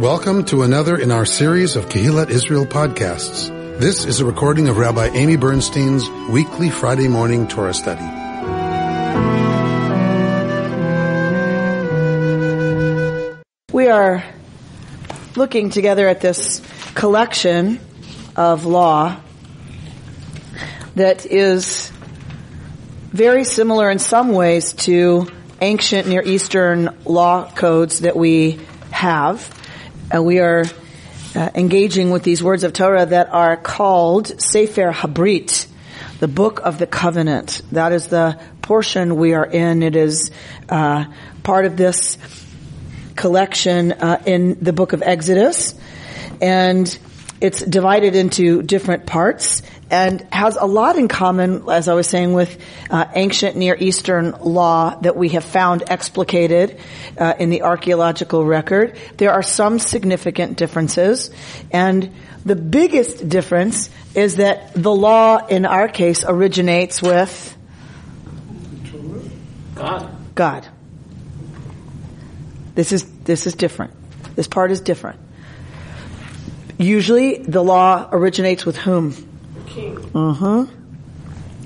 Welcome to another in our series of Kehillat Israel podcasts. This is a recording of Rabbi Amy Bernstein's weekly Friday morning Torah study. We are looking together at this collection of law that is very similar in some ways to ancient Near Eastern law codes that we have. Uh, we are uh, engaging with these words of Torah that are called Sefer Habrit, the book of the covenant. That is the portion we are in. It is uh, part of this collection uh, in the book of Exodus, and it's divided into different parts and has a lot in common, as I was saying, with uh, ancient Near Eastern law that we have found explicated uh, in the archaeological record. There are some significant differences, and the biggest difference is that the law in our case originates with God. God. This is this is different. This part is different. Usually, the law originates with whom? King. Uh-huh.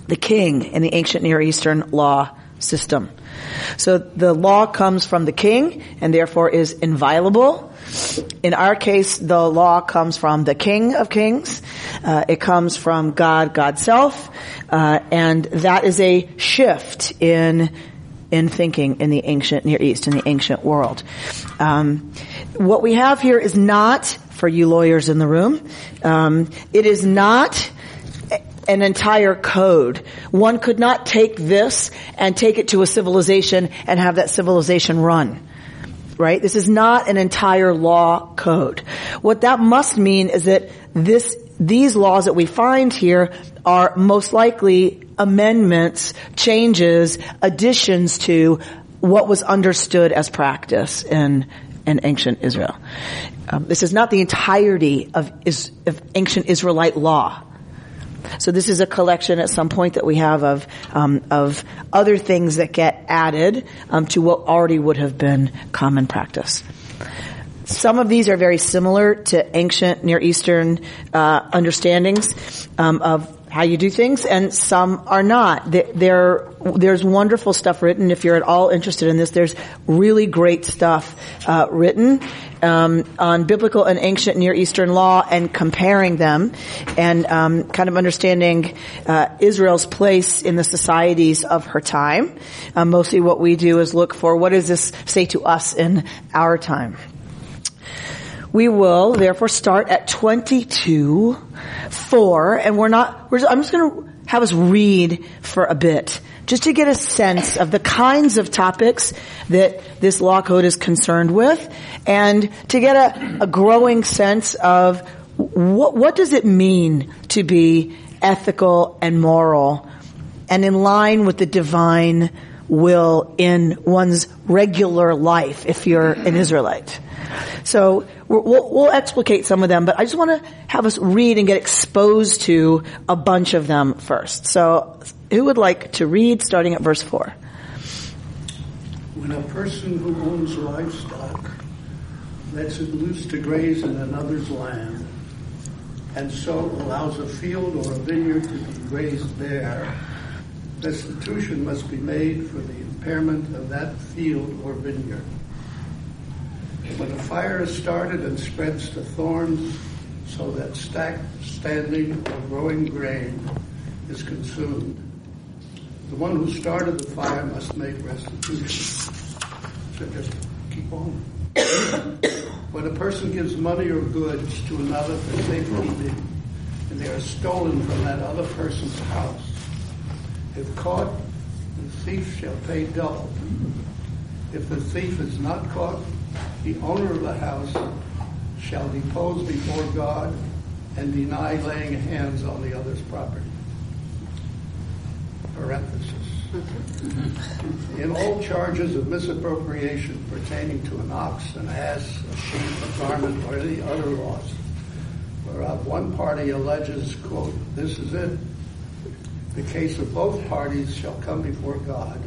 The king in the ancient Near Eastern law system. So the law comes from the king and therefore is inviolable. In our case, the law comes from the King of Kings. Uh, it comes from God, God's self, uh, and that is a shift in in thinking in the ancient Near East, in the ancient world. Um, what we have here is not, for you lawyers in the room, um, it is not an entire code. One could not take this and take it to a civilization and have that civilization run. Right? This is not an entire law code. What that must mean is that this, these laws that we find here are most likely amendments, changes, additions to what was understood as practice in, in ancient Israel. Um, this is not the entirety of, is, of ancient Israelite law. So this is a collection at some point that we have of um, of other things that get added um, to what already would have been common practice. Some of these are very similar to ancient Near Eastern uh, understandings um, of how you do things, and some are not. There, there's wonderful stuff written. If you're at all interested in this, there's really great stuff uh, written um, on biblical and ancient Near Eastern law and comparing them, and um, kind of understanding uh, Israel's place in the societies of her time. Uh, mostly, what we do is look for what does this say to us in our time. We will therefore start at 22, 4, and we're not, we're, I'm just going to have us read for a bit, just to get a sense of the kinds of topics that this law code is concerned with, and to get a, a growing sense of what, what does it mean to be ethical and moral, and in line with the divine will in one's regular life if you're an Israelite. So we'll, we'll explicate some of them, but I just want to have us read and get exposed to a bunch of them first. So who would like to read starting at verse 4? When a person who owns livestock lets it loose to graze in another's land, and so allows a field or a vineyard to be grazed there, restitution must be made for the impairment of that field or vineyard. When a fire is started and spreads to thorns so that stacked, standing, or growing grain is consumed, the one who started the fire must make restitution. So just keep on. when a person gives money or goods to another for safekeeping, and they are stolen from that other person's house, if caught, the thief shall pay double. If the thief is not caught, the owner of the house shall depose before God and deny laying hands on the other's property. Parenthesis. Mm-hmm. In all charges of misappropriation pertaining to an ox, an ass, a sheep, a garment, or any other loss, whereof one party alleges, quote, this is it, the case of both parties shall come before God.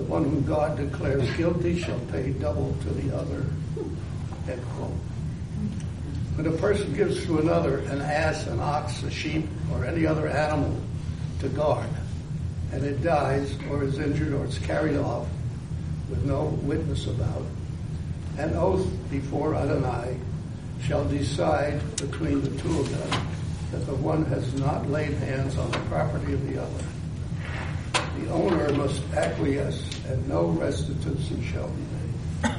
The one whom God declares guilty shall pay double to the other. End quote. When a person gives to another an ass, an ox, a sheep, or any other animal to guard, and it dies or is injured or is carried off with no witness about, an oath before Adonai shall decide between the two of them that the one has not laid hands on the property of the other. Owner must acquiesce and no restitution shall be made.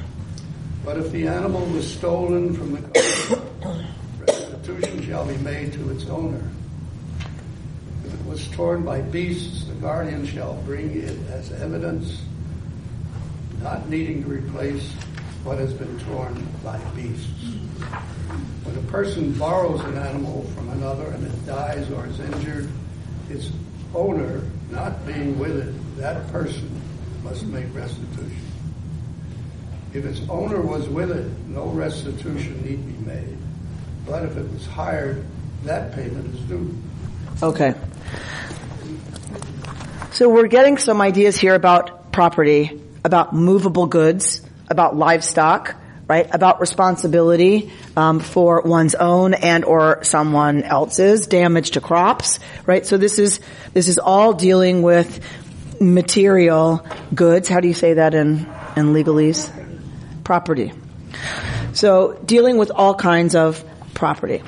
But if the animal was stolen from the guardian, restitution shall be made to its owner. If it was torn by beasts, the guardian shall bring it as evidence, not needing to replace what has been torn by beasts. When a person borrows an animal from another and it dies or is injured, its owner not being with it, that person must make restitution. If its owner was with it, no restitution need be made. But if it was hired, that payment is due. Okay. So we're getting some ideas here about property, about movable goods, about livestock, right? About responsibility um, for one's own and or someone else's damage to crops, right? So this is this is all dealing with material goods. How do you say that in in legalese? Property. So dealing with all kinds of property.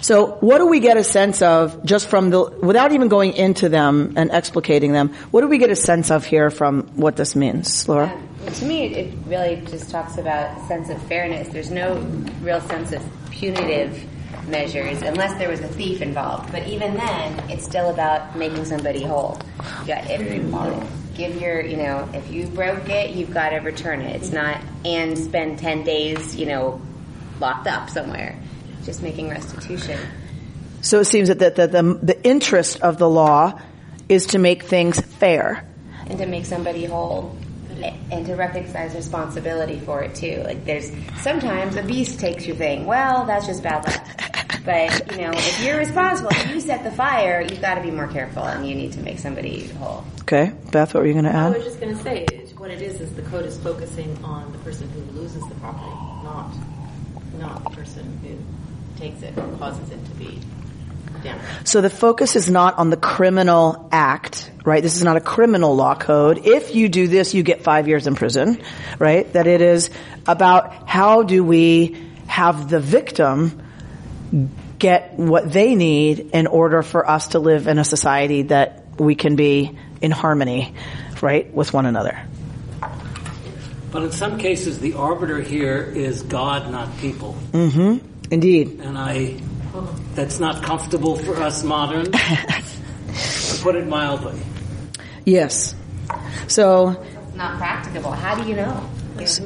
So what do we get a sense of just from the, without even going into them and explicating them, what do we get a sense of here from what this means, Laura? To me, it really just talks about sense of fairness. There's no real sense of punitive measures unless there was a thief involved. But even then, it's still about making somebody whole. You got, give your, you know, if you broke it, you've got to return it. It's not, and spend 10 days, you know, locked up somewhere just making restitution. So it seems that the, the, the, the interest of the law is to make things fair. And to make somebody whole and to recognize responsibility for it too. Like there's sometimes a beast takes your thing. Well, that's just bad luck. but you know, if you're responsible, if you set the fire, you've got to be more careful, and you need to make somebody whole. Okay, Beth, what were you going to add? I was just going to say what it is is the code is focusing on the person who loses the property, not not the person who takes it or causes it to be damaged. So the focus is not on the criminal act, right? This is not a criminal law code. If you do this, you get five years in prison, right? That it is about how do we have the victim get what they need in order for us to live in a society that we can be in harmony, right, with one another. But in some cases, the arbiter here is God, not people. Mm-hmm. Indeed. And I, that's not comfortable for us modern, to put it mildly. Yes. So. It's not practicable. How do you know?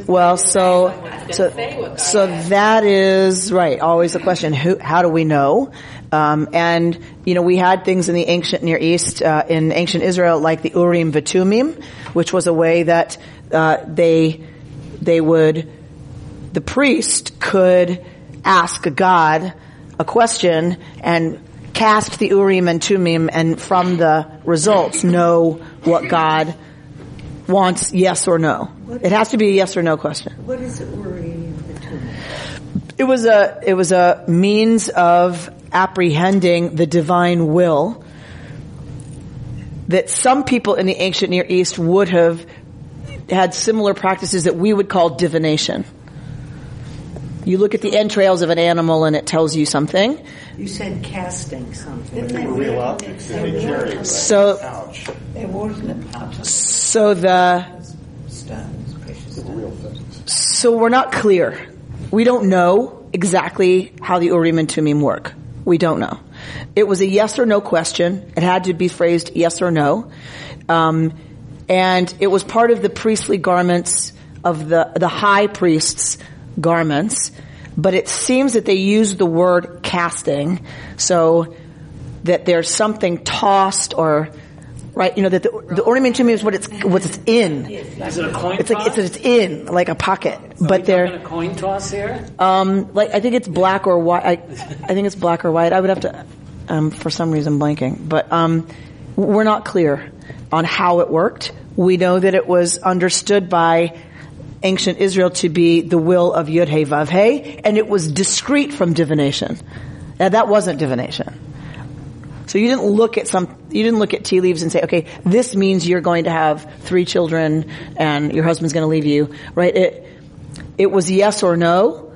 Well, so, so, so that is right. Always the question: Who? How do we know? Um, and you know, we had things in the ancient Near East, uh, in ancient Israel, like the Urim v'Tumim, which was a way that uh, they they would the priest could ask God a question and cast the Urim and Tumim and from the results know what God wants yes or no. It has to be a yes or no question. What is the Urim and Tumim? It was a, it was a means of apprehending the divine will that some people in the ancient Near East would have had similar practices that we would call divination. You look at the entrails of an animal and it tells you something. You said casting something. So, It wasn't a so the, Stones, precious stones. so we're not clear. We don't know exactly how the Urim and Tumim work. We don't know. It was a yes or no question. It had to be phrased yes or no. Um, and it was part of the priestly garments of the, the high priest's garments, but it seems that they use the word casting, so that there's something tossed or right, you know, that the, the ornament to me is what it's what it's in. Is it a coin It's toss? like it's, it's in like a pocket, Are but they're a coin toss here? um like I think it's black or white. I, I think it's black or white. I would have to um for some reason blanking, but um we're not clear on how it worked. We know that it was understood by ancient Israel to be the will of Yud He Vav He, and it was discrete from divination. Now that wasn't divination. So you didn't look at some, you didn't look at tea leaves and say, okay, this means you're going to have three children and your husband's going to leave you, right? It, it was yes or no,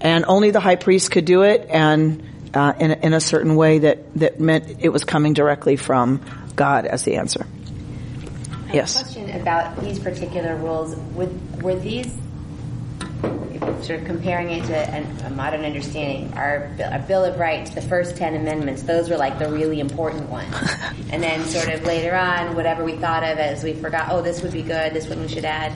and only the high priest could do it, and uh, in, in a certain way that that meant it was coming directly from God as the answer. Yes. question about these particular rules. Would, were these, sort of comparing it to an, a modern understanding, our, our Bill of Rights, the first ten amendments, those were like the really important ones. and then sort of later on, whatever we thought of as we forgot, oh, this would be good, this one we should add.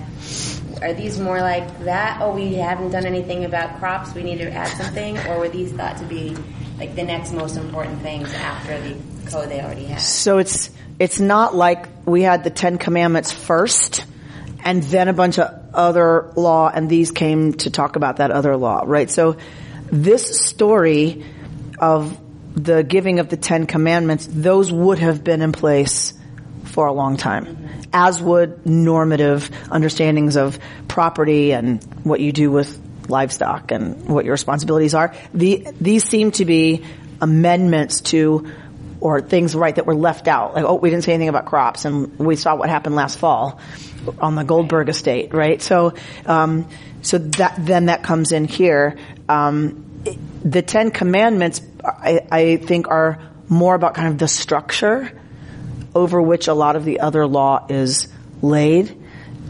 Are these more like that? Oh, we haven't done anything about crops, we need to add something? Or were these thought to be like the next most important things after the code they already had? So it's it's not like we had the Ten Commandments first, and then a bunch of other law, and these came to talk about that other law, right? So this story of the giving of the Ten Commandments, those would have been in place for a long time, as would normative understandings of property and what you do with livestock and what your responsibilities are. The, these seem to be amendments to or things right that were left out. Like, oh, we didn't say anything about crops, and we saw what happened last fall on the Goldberg estate, right? So, um, so that then that comes in here. Um, it- the Ten Commandments, I, I think, are more about kind of the structure over which a lot of the other law is laid.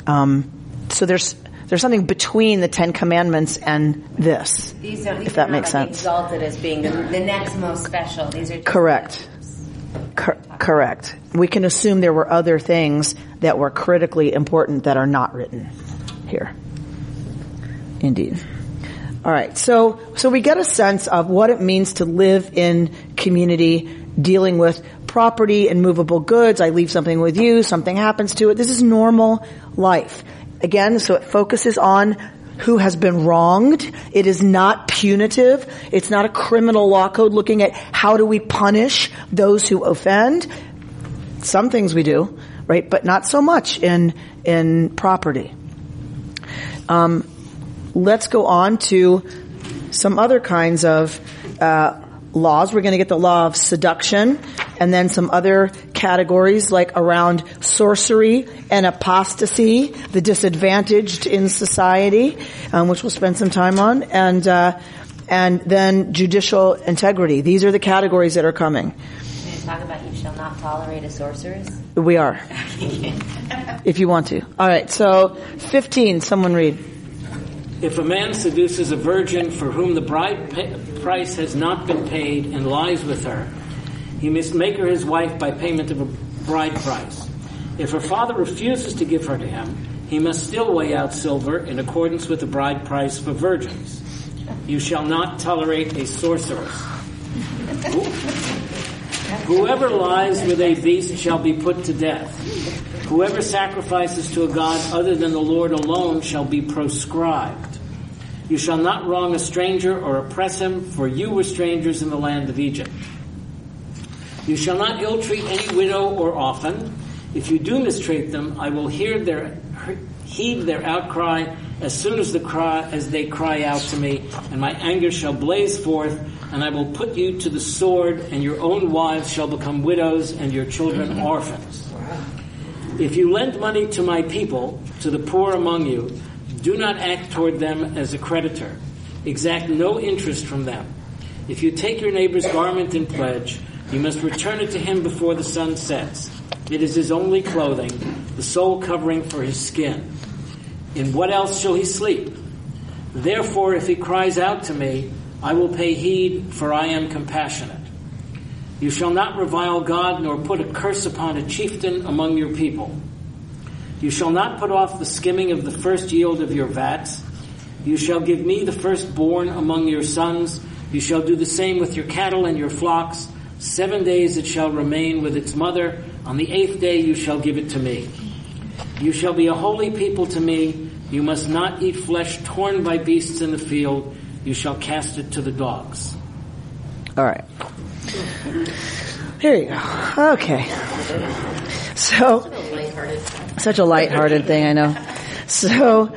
Um, so there's there's something between the Ten Commandments and this. These don't, these If that are makes like sense. exalted as being the, the next most special. These are Correct. Cor- correct. We can assume there were other things that were critically important that are not written here. Indeed. All right. So, so we get a sense of what it means to live in community, dealing with property and movable goods. I leave something with you, something happens to it. This is normal life. Again, so it focuses on who has been wronged. It is not punitive. It's not a criminal law code looking at how do we punish those who offend. Some things we do, right? But not so much in, in property. Um, let's go on to some other kinds of uh, laws. We're going to get the law of seduction, and then some other categories like around sorcery and apostasy, the disadvantaged in society, um, which we'll spend some time on, and uh, and then judicial integrity. These are the categories that are coming. We're talk about you shall not tolerate a sorceress. We are, if you want to. All right. So, fifteen. Someone read. If a man seduces a virgin for whom the bride pa- price has not been paid and lies with her, he must make her his wife by payment of a bride price. If her father refuses to give her to him, he must still weigh out silver in accordance with the bride price for virgins. You shall not tolerate a sorceress. Whoever lies with a beast shall be put to death. Whoever sacrifices to a god other than the Lord alone shall be proscribed. You shall not wrong a stranger or oppress him, for you were strangers in the land of Egypt. You shall not ill treat any widow or orphan. If you do mistreat them, I will hear their heed their outcry as soon as the cry as they cry out to me, and my anger shall blaze forth, and I will put you to the sword, and your own wives shall become widows, and your children mm-hmm. orphans. If you lend money to my people, to the poor among you, do not act toward them as a creditor. Exact no interest from them. If you take your neighbor's garment in pledge, you must return it to him before the sun sets. It is his only clothing, the sole covering for his skin. In what else shall he sleep? Therefore, if he cries out to me, I will pay heed, for I am compassionate. You shall not revile God, nor put a curse upon a chieftain among your people. You shall not put off the skimming of the first yield of your vats. You shall give me the firstborn among your sons. You shall do the same with your cattle and your flocks. Seven days it shall remain with its mother. On the eighth day you shall give it to me. You shall be a holy people to me. You must not eat flesh torn by beasts in the field. You shall cast it to the dogs. All right. Here you go. Okay. So, such a lighthearted thing, I know. So,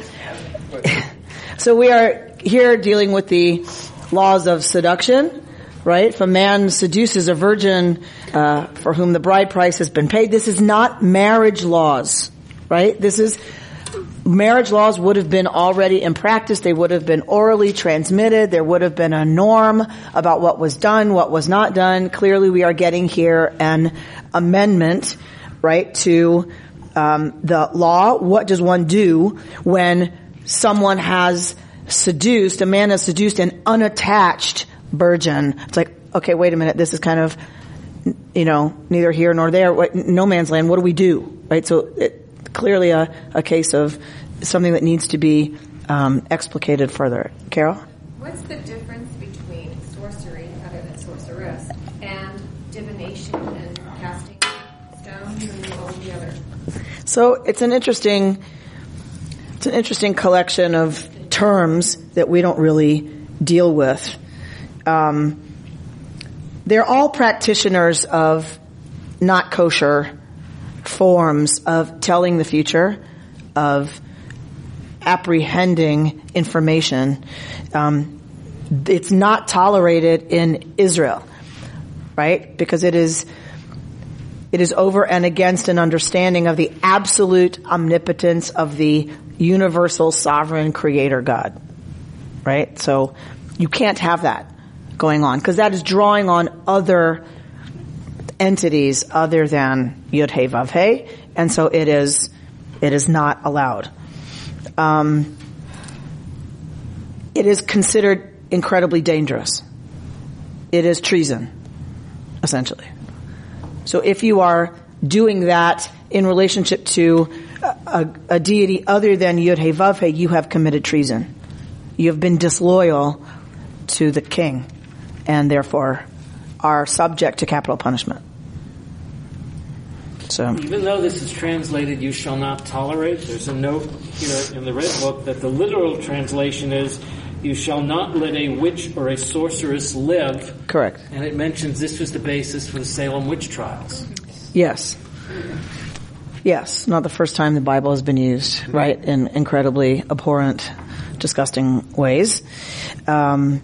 So we are here dealing with the laws of seduction, right? If a man seduces a virgin uh, for whom the bride price has been paid, this is not marriage laws, right? This is marriage laws would have been already in practice. They would have been orally transmitted. There would have been a norm about what was done, what was not done. Clearly, we are getting here an amendment, right, to um, the law. What does one do when someone has seduced, a man has seduced an unattached virgin? It's like, okay, wait a minute. This is kind of, you know, neither here nor there. What, no man's land. What do we do? Right? So it, clearly a, a case of something that needs to be um, explicated further. Carol? What's the difference between sorcery, other than sorceress, and divination and casting stones and all the other? So it's an interesting, it's an interesting collection of terms that we don't really deal with. Um, they're all practitioners of not kosher forms of telling the future, of apprehending information. Um, it's not tolerated in Israel, right? Because it is it is over and against an understanding of the absolute omnipotence of the universal sovereign creator God, right? So you can't have that going on because that is drawing on other entities other than Yud Hey Vav Hey, and so it is it is not allowed. Um, it is considered incredibly dangerous. It is treason, essentially. So if you are doing that in relationship to a, a, deity other than Yud Hey Vav Hey, you have committed treason. You have been disloyal to the king, and therefore are subject to capital punishment. So, Even though this is translated, you shall not tolerate, there's a note here in the Red Book that the literal translation is, you shall not let a witch or a sorceress live. correct. And it mentions this was the basis for the Salem witch trials. Yes. Yes, not the first time the Bible has been used, right, in incredibly abhorrent, disgusting ways. Um,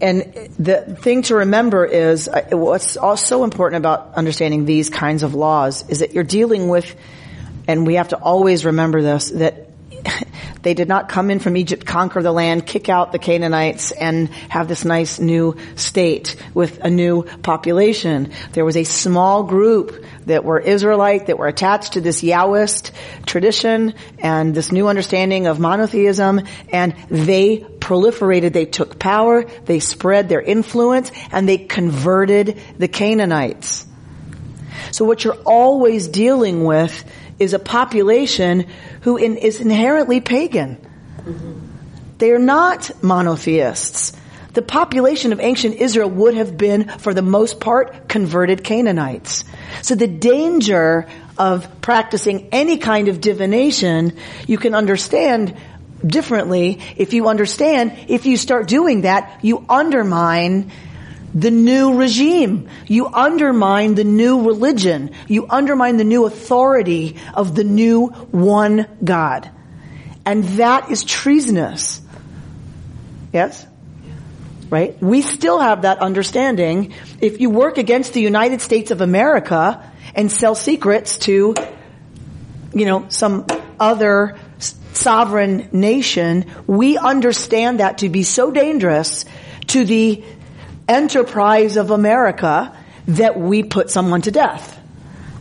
and the thing to remember is uh, what's also important about understanding these kinds of laws is that you're dealing with, and we have to always remember this, that they did not come in from Egypt, conquer the land, kick out the Canaanites, and have this nice new state with a new population. There was a small group that were Israelite, that were attached to this Yahwist tradition and this new understanding of monotheism, and they proliferated, they took power, they spread their influence, and they converted the Canaanites. So what you're always dealing with is a population who in, is inherently pagan. They're not monotheists. The population of ancient Israel would have been, for the most part, converted Canaanites. So the danger of practicing any kind of divination, you can understand differently if you understand if you start doing that, you undermine the new regime. You undermine the new religion. You undermine the new authority of the new one God. And that is treasonous. Yes? Right? We still have that understanding. If you work against the United States of America and sell secrets to, you know, some other sovereign nation, we understand that to be so dangerous to the enterprise of America that we put someone to death.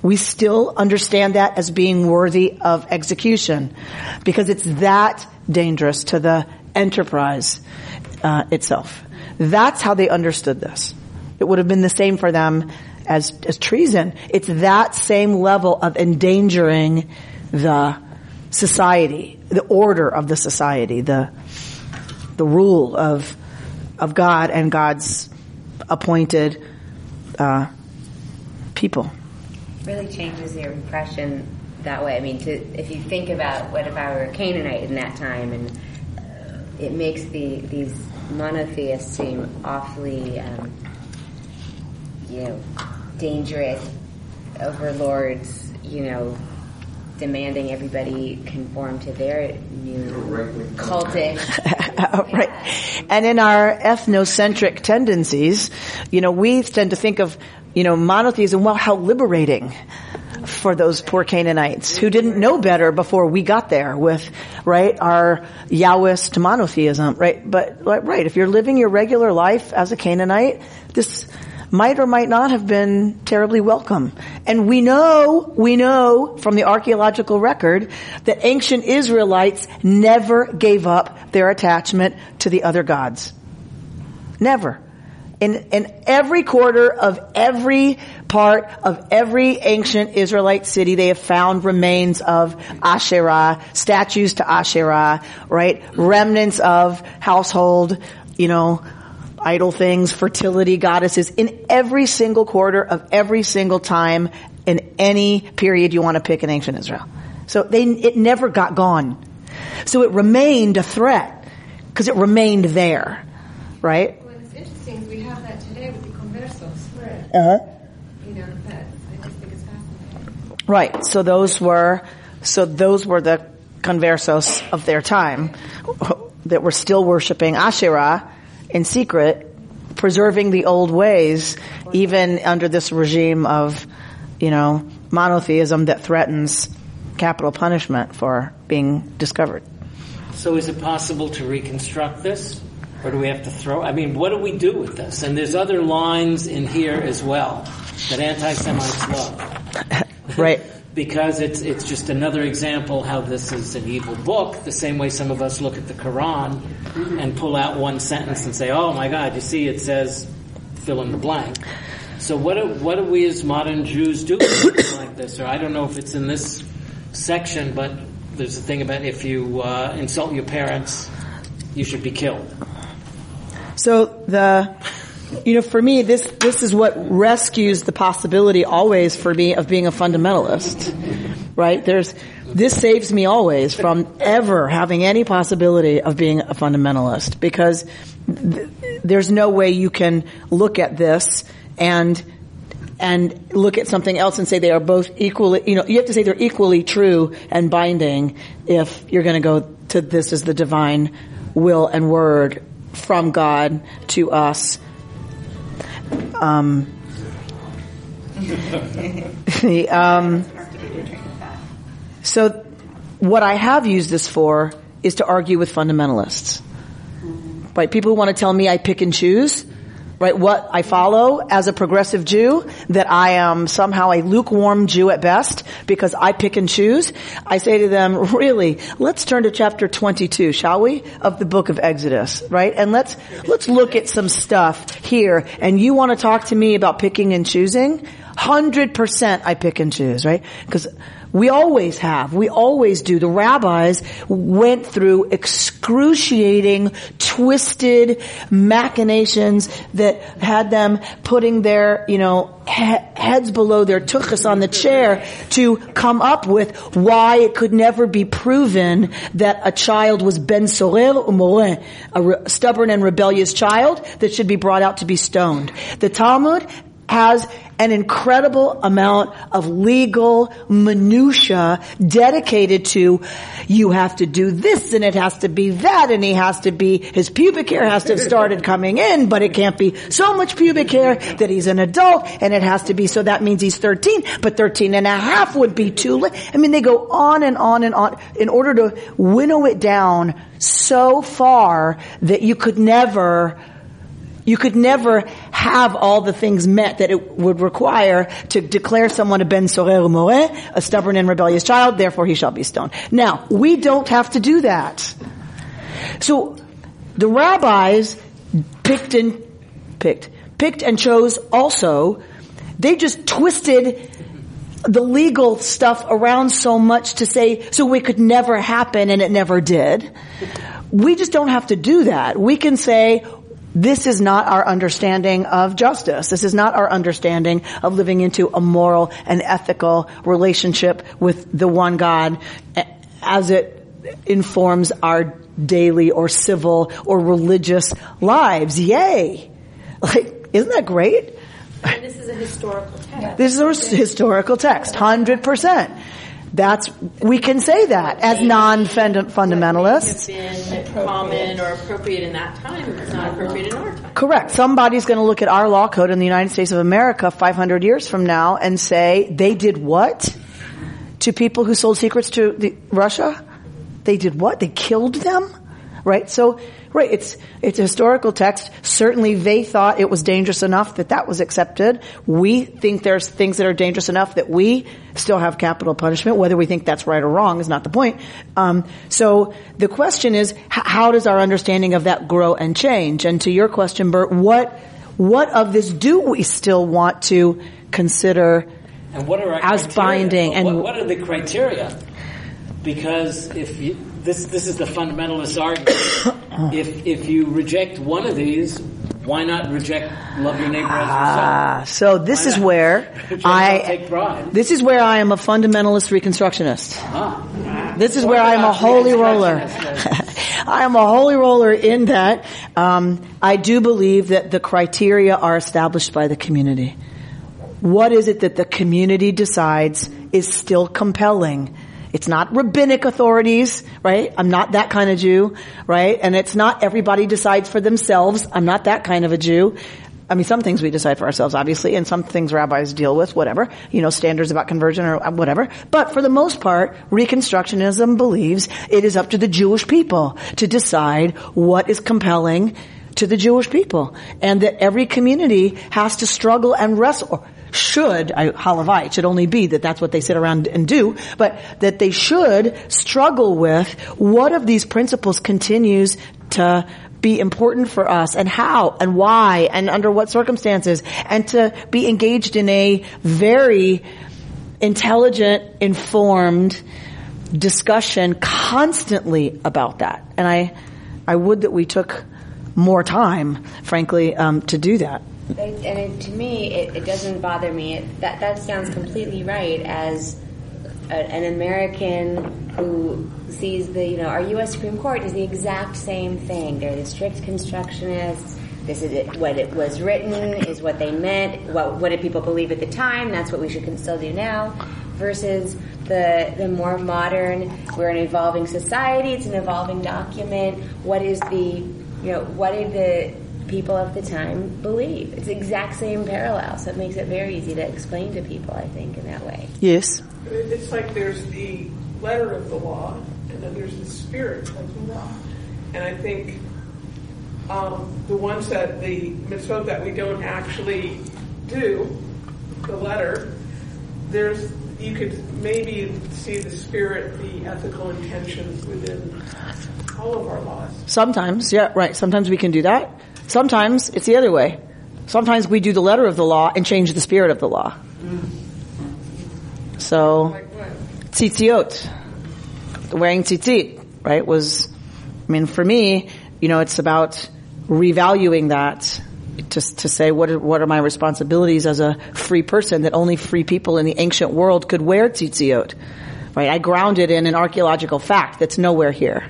We still understand that as being worthy of execution because it's that dangerous to the enterprise uh, itself. That's how they understood this. It would have been the same for them as, as treason. It's that same level of endangering the society, the order of the society, the, the rule of, of God and God's appointed, uh, people. really changes your impression that way. I mean, to, if you think about what if I were a Canaanite in that time, and it makes the these monotheists seem awfully, um, you know, dangerous overlords. You know, demanding everybody conform to their new cultish. right. And in our ethnocentric tendencies, you know, we tend to think of, you know, monotheism, well, how liberating for those poor Canaanites who didn't know better before we got there with, right, our Yahwist monotheism, right? But, right, if you're living your regular life as a Canaanite, this might or might not have been terribly welcome. And we know, we know from the archaeological record that ancient Israelites never gave up their attachment to the other gods. Never. In, in every quarter of every part of every ancient Israelite city, they have found remains of Asherah, statues to Asherah, right? Remnants of household, you know, idol things, fertility goddesses in every single quarter of every single time in any period you want to pick in ancient Israel. So they, it never got gone. So it remained a threat because it remained there, right? Well, it's interesting. We have that today with the conversos. Uh-huh. You know, that I just think it's fascinating. Right. So those were, so those were the conversos of their time that were still worshiping Asherah in secret, preserving the old ways, even under this regime of, you know, monotheism that threatens capital punishment for being discovered. So is it possible to reconstruct this? Or do we have to throw, I mean, what do we do with this? And there's other lines in here as well that anti-Semites love. Right. Because it's, it's just another example how this is an evil book, the same way some of us look at the Quran and pull out one sentence and say, oh my God, you see it says fill in the blank. So what do, what do we as modern Jews do with something like this? Or I don't know if it's in this section, but there's a thing about if you uh, insult your parents, you should be killed. So the, you know, for me, this, this is what rescues the possibility always for me of being a fundamentalist, right? There's, this saves me always from ever having any possibility of being a fundamentalist because th- there's no way you can look at this and and look at something else and say they are both equally, you know, you have to say they're equally true and binding if you're going to go to this as the divine will and word from God to us. Um, the, um, so what I have used this for is to argue with fundamentalists. Right? People who want to tell me I pick and choose right, what I follow as a progressive Jew, that I am somehow a lukewarm Jew at best because I pick and choose. I say to them, really, let's turn to chapter 22, shall we, of the book of Exodus, right? And let's, let's look at some stuff here. And you want to talk to me about picking and choosing? 100% I pick and choose, right? Because we always have. We always do. The rabbis went through excruciating, twisted machinations that had them putting their, you know, he- heads below their tuchus on the chair to come up with why it could never be proven that a child was ben sorer umore, a re- stubborn and rebellious child that should be brought out to be stoned. The Talmud has an incredible amount of legal minutia dedicated to you have to do this and it has to be that and he has to be his pubic hair has to have started coming in but it can't be so much pubic hair that he's an adult and it has to be so that means he's 13 but 13 and a half would be too late i mean they go on and on and on in order to winnow it down so far that you could never you could never have all the things met that it would require to declare someone a ben sorer umore, a stubborn and rebellious child, therefore he shall be stoned. Now, we don't have to do that. So, the rabbis picked and, picked, picked and chose also, they just twisted the legal stuff around so much to say, so it could never happen and it never did. We just don't have to do that. We can say, this is not our understanding of justice. This is not our understanding of living into a moral and ethical relationship with the one God as it informs our daily or civil or religious lives. Yay! Like, isn't that great? And this is a historical text. This is a historical text, 100%. That's, we can say that as non-fundamentalists. Been common or appropriate in that time. It's not appropriate in our time. Correct. Somebody's going to look at our law code in the United States of America 500 years from now and say they did what to people who sold secrets to the, Russia? They did what? They killed them? Right? So, right, it's, it's a historical text. Certainly they thought it was dangerous enough that that was accepted. We think there's things that are dangerous enough that we still have capital punishment. Whether we think that's right or wrong is not the point. Um, so the question is, h- how does our understanding of that grow and change? And to your question, Bert, what, what of this do we still want to consider And what are our As criteria? binding and- what, what are the criteria? Because if you, this this is the fundamentalist argument. if if you reject one of these, why not reject love your neighbor as yourself? Ah, so this Why is not? where I, take pride. this is where I am a fundamentalist reconstructionist. Ah. This is where I am a holy roller. I am a holy roller in that um, I do believe that the criteria are established by the community. What is it that the community decides is still compelling? It's not rabbinic authorities, right? I'm not that kind of Jew, right? And it's not everybody decides for themselves. I'm not that kind of a Jew. I mean, some things we decide for ourselves, obviously, and some things rabbis deal with, whatever, you know, standards about conversion or uh, whatever. But for the most part, Reconstructionism believes it is up to the Jewish people to decide what is compelling to the Jewish people. And that every community has to struggle and wrestle, should, I, halavai, it should only be that that's what they sit around and do, but that they should struggle with what of these principles continues to be important for us and how and why and under what circumstances and to be engaged in a very intelligent, informed discussion constantly about that. And I, I would that we took more time, frankly, um, to do that. And it, to me, it, it doesn't bother me. It, that that sounds completely right as a, an American who sees the you know our U.S. Supreme Court is the exact same thing. They're the strict constructionists. This is it, what it was written is what they meant. What what did people believe at the time? That's what we should still do now. Versus the the more modern, we're an evolving society. It's an evolving document. What is the you know what did the people of the time believe. It's the exact same parallel, so it makes it very easy to explain to people, I think, in that way. Yes. It's like there's the letter of the law, and then there's the spirit of the law. And I think um, the ones that the mitzvot that we don't actually do, the letter, there's you could maybe see the spirit, the ethical intentions within all of our laws. Sometimes, yeah, right. Sometimes we can do that. Sometimes it's the other way. Sometimes we do the letter of the law and change the spirit of the law. Mm. So, tzitziot, wearing tzitzit, right, was, I mean, for me, you know, it's about revaluing that to, to say what are, what are my responsibilities as a free person that only free people in the ancient world could wear tzitziot, right? I ground it in an archaeological fact that's nowhere here.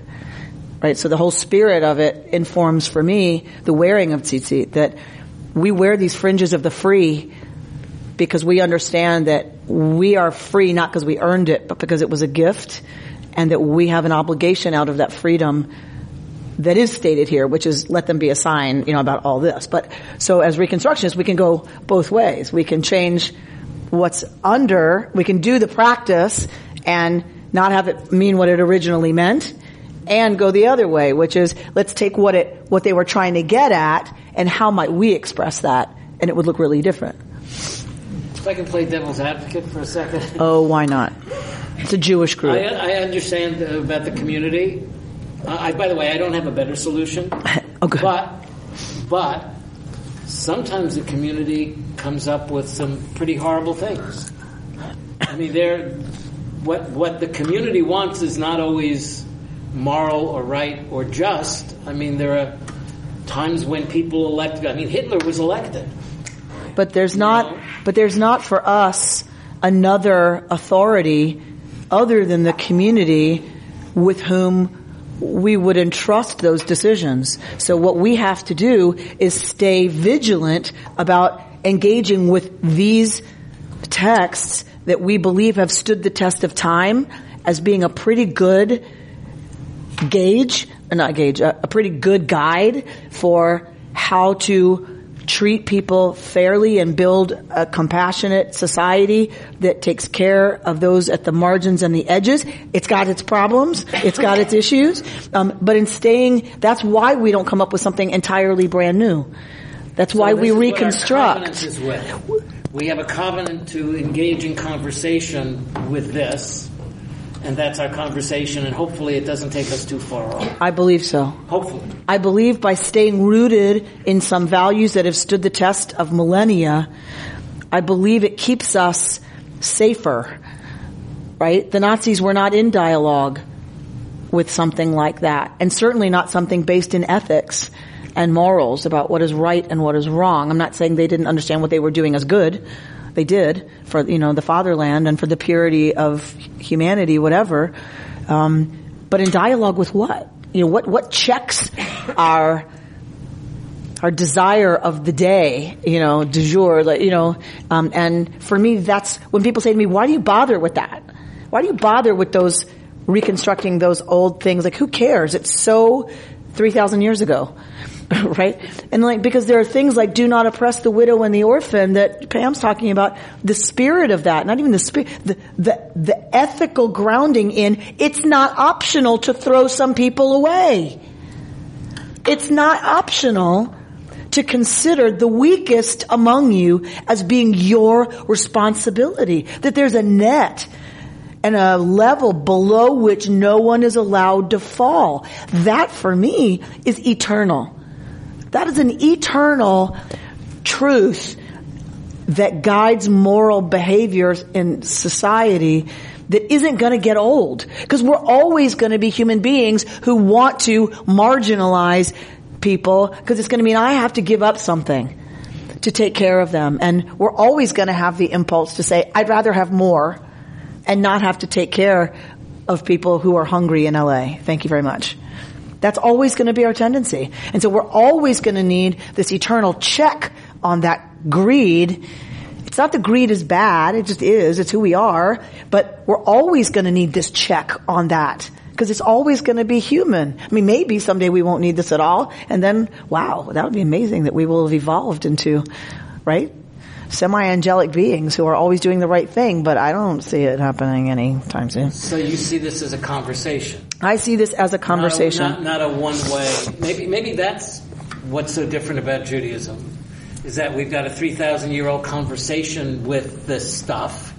Right, so the whole spirit of it informs for me the wearing of tzitzit, that we wear these fringes of the free because we understand that we are free not because we earned it, but because it was a gift and that we have an obligation out of that freedom that is stated here, which is let them be a sign, you know, about all this. But so as reconstructionists, we can go both ways. We can change what's under, we can do the practice and not have it mean what it originally meant and go the other way, which is let's take what it, what they were trying to get at and how might we express that and it would look really different. If I can play devil's advocate for a second. Oh, why not? It's a Jewish group. I, I understand about the community. I, I, by the way, I don't have a better solution. oh, good. But, but sometimes the community comes up with some pretty horrible things. I mean, they're what what the community wants is not always moral or right or just. I mean, there are times when people elect. I mean, Hitler was elected. But there's not. But there's not for us another authority other than the community with whom we would entrust those decisions. So what we have to do is stay vigilant about engaging with these texts that we believe have stood the test of time as being a pretty good gauge, uh, not gauge, a, a pretty good guide for how to treat people fairly and build a compassionate society that takes care of those at the margins and the edges. It's got its problems. It's got its issues. Um, but in staying, that's why we don't come up with something entirely brand new. That's why So we what our reconstruct. We have a covenant to engage in conversation with this, and that's our conversation, and hopefully it doesn't take us too far off. I believe so. Hopefully. I believe by staying rooted in some values that have stood the test of millennia, I believe it keeps us safer. Right? The Nazis were not in dialogue with something like that, and certainly not something based in ethics and morals about what is right and what is wrong. I'm not saying they didn't understand what they were doing as good. They did for you know the fatherland and for the purity of humanity, whatever. Um, but in dialogue with what? You know what? What checks our our desire of the day, you know, du jour, like, you know, um, and for me, that's when people say to me, "Why do you bother with that? Why do you bother with those reconstructing those old things? Like, who cares? It's so three thousand years ago." right? And like, because there are things like do not oppress the widow and the orphan that Pam's talking about, the spirit of that, not even the spirit, the, the, the ethical grounding in, it's not optional to throw some people away. It's not optional to consider the weakest among you as being your responsibility. That there's a net and a level below which no one is allowed to fall. That for me is eternal. That is an eternal truth that guides moral behaviors in society that isn't going to get old because we're always going to be human beings who want to marginalize people because it's going to mean I have to give up something to take care of them and we're always going to have the impulse to say I'd rather have more and not have to take care of people who are hungry in LA. Thank you very much. That's always going to be our tendency. And so we're always going to need this eternal check on that greed. It's not that greed is bad, it just is, it's who we are, but we're always going to need this check on that. Because it's always going to be human. I mean, maybe someday we won't need this at all, and then, wow, that would be amazing that we will have evolved into, right? Semi-angelic beings who are always doing the right thing, but I don't see it happening anytime soon. So you see this as a conversation. I see this as a conversation. Not, a- not, not a one way. Maybe maybe that's what's so different about Judaism is that we've got a three thousand year old conversation with this stuff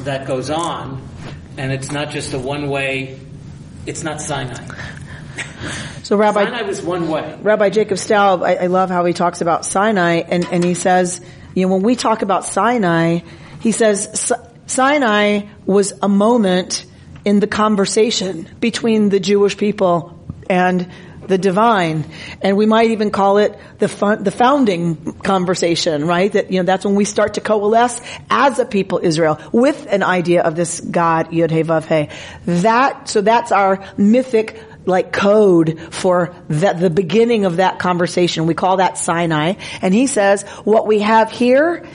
that goes on, and it's not just a one way. It's not Sinai. So Rabbi, Sinai was one way. Rabbi Jacob Staub, I, I love how he talks about Sinai, and, and he says, you know, when we talk about Sinai, he says Sinai was a moment in the conversation between the Jewish people and the divine, and we might even call it the fun, the founding conversation, right? That you know that's when we start to coalesce as a people Israel with an idea of this God Yud Hey Vav Hey. That so that's our mythic like code for that, the beginning of that conversation. We call that Sinai. And he says, what we have here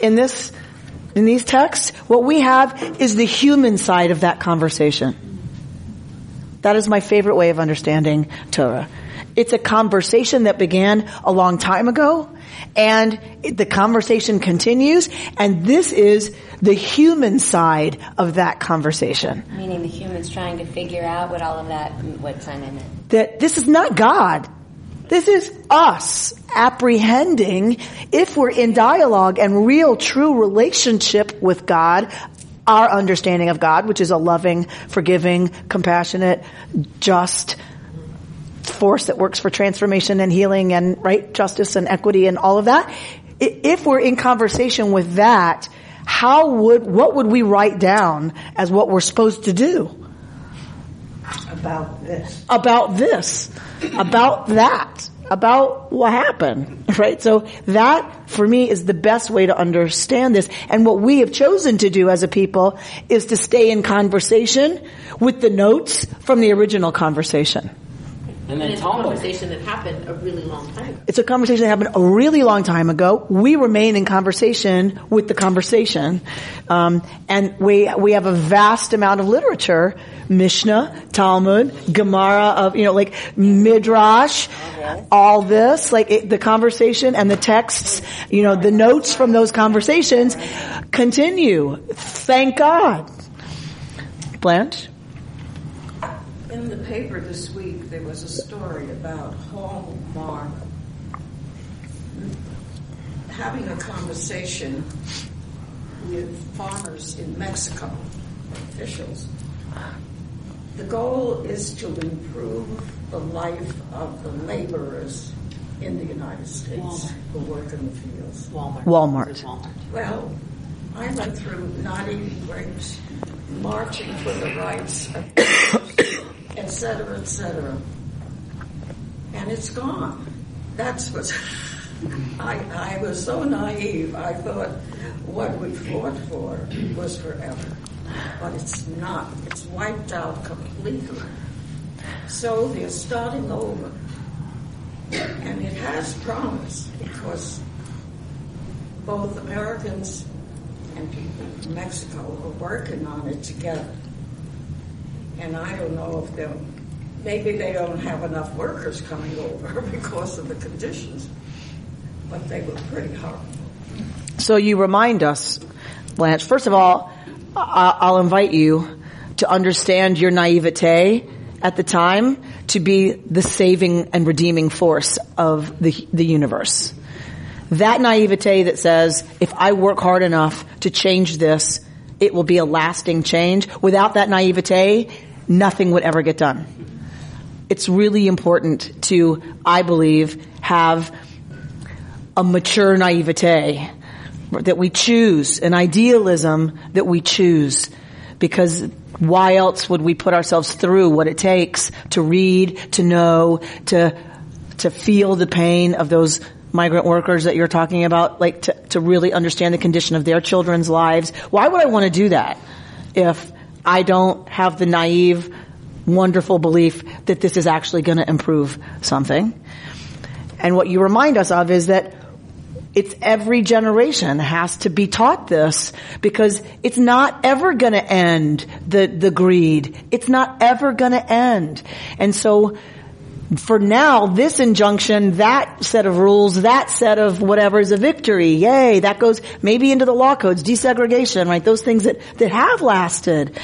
in this, in these texts, what we have is the human side of that conversation. That is my favorite way of understanding Torah. It's a conversation that began a long time ago and the conversation continues and this is the human side of that conversation. Meaning the humans trying to figure out what all of that, what Sinai it. that this is not God. This is us apprehending if we're in dialogue and real true relationship with God, our understanding of God, which is a loving, forgiving, compassionate, just force that works for transformation and healing and right justice and equity and all of that. If we're in conversation with that, how would, what would we write down as what we're supposed to do? about this. about this, about that, about what happened, right? So that for me is the best way to understand this. And what we have chosen to do as a people is to stay in conversation with the notes from the original conversation. And And then it's a conversation that happened a really long time ago. It's a conversation that happened a really long time ago. We remain in conversation with the conversation, um, and we we have a vast amount of literature, Mishnah, Talmud, Gemara, of you know like Midrash, all this like it, the conversation and the texts, you know the notes from those conversations continue. Thank God. Blanche. In the paper this week, there was a story about Hallmark having a conversation with farmers in Mexico, officials. The goal is to improve the life of the laborers in the United States who work in the fields. Walmart. Walmart. Walmart. Well, I went through not eating grapes, marching for the rights of et cetera, et cetera. And it's gone. That's what I, I was so naive. I thought what we fought for was forever. But it's not. It's wiped out completely. So they're starting over. And it has promise because both Americans and people from Mexico are working on it together. And I don't know if they'll, maybe they don't have enough workers coming over because of the conditions, but they were pretty horrible. So you remind us, Blanche. First of all, I'll invite you to understand your naivete at the time to be the saving and redeeming force of the, the universe. That naivete that says, if I work hard enough to change this, it will be a lasting change. Without that naivete, nothing would ever get done. It's really important to, I believe, have a mature naivete that we choose, an idealism that we choose because why else would we put ourselves through what it takes to read, to know, to, to feel the pain of those migrant workers that you're talking about, like to, to really understand the condition of their children's lives? Why would I want to do that if I don't have the naive, wonderful belief that this is actually going to improve something? And what you remind us of is that it's every generation has to be taught this because it's not ever going to end the the greed. It's not ever going to end. And so for now, this injunction, that set of rules, that set of whatever is a victory. Yay. That goes maybe into the law codes, desegregation, right? Those things that, that have lasted.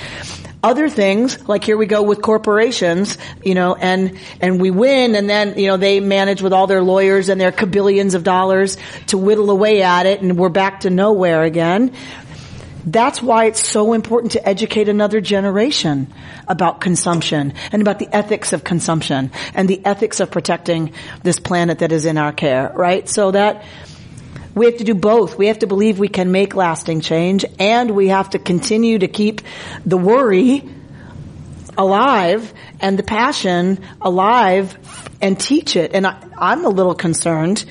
Other things, like here we go with corporations, you know, and, and we win and then, you know, they manage with all their lawyers and their cabillions of dollars to whittle away at it and we're back to nowhere again. That's why it's so important to educate another generation about consumption and about the ethics of consumption and the ethics of protecting this planet that is in our care, right? So that we have to do both. We have to believe we can make lasting change and we have to continue to keep the worry alive and the passion alive and teach it. And I, I'm a little concerned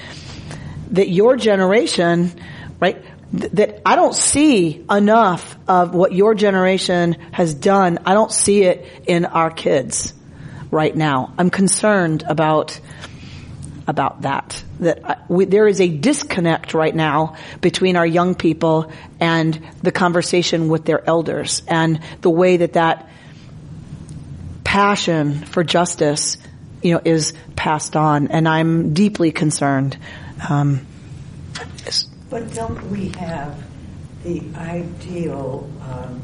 that your generation, right, th- that I don't see enough of what your generation has done. I don't see it in our kids right now. I'm concerned about about that. That I- we, there is a disconnect right now between our young people and the conversation with their elders, and the way that that passion for justice, you know, is passed on. And I'm deeply concerned. Um, But don't we have the ideal um,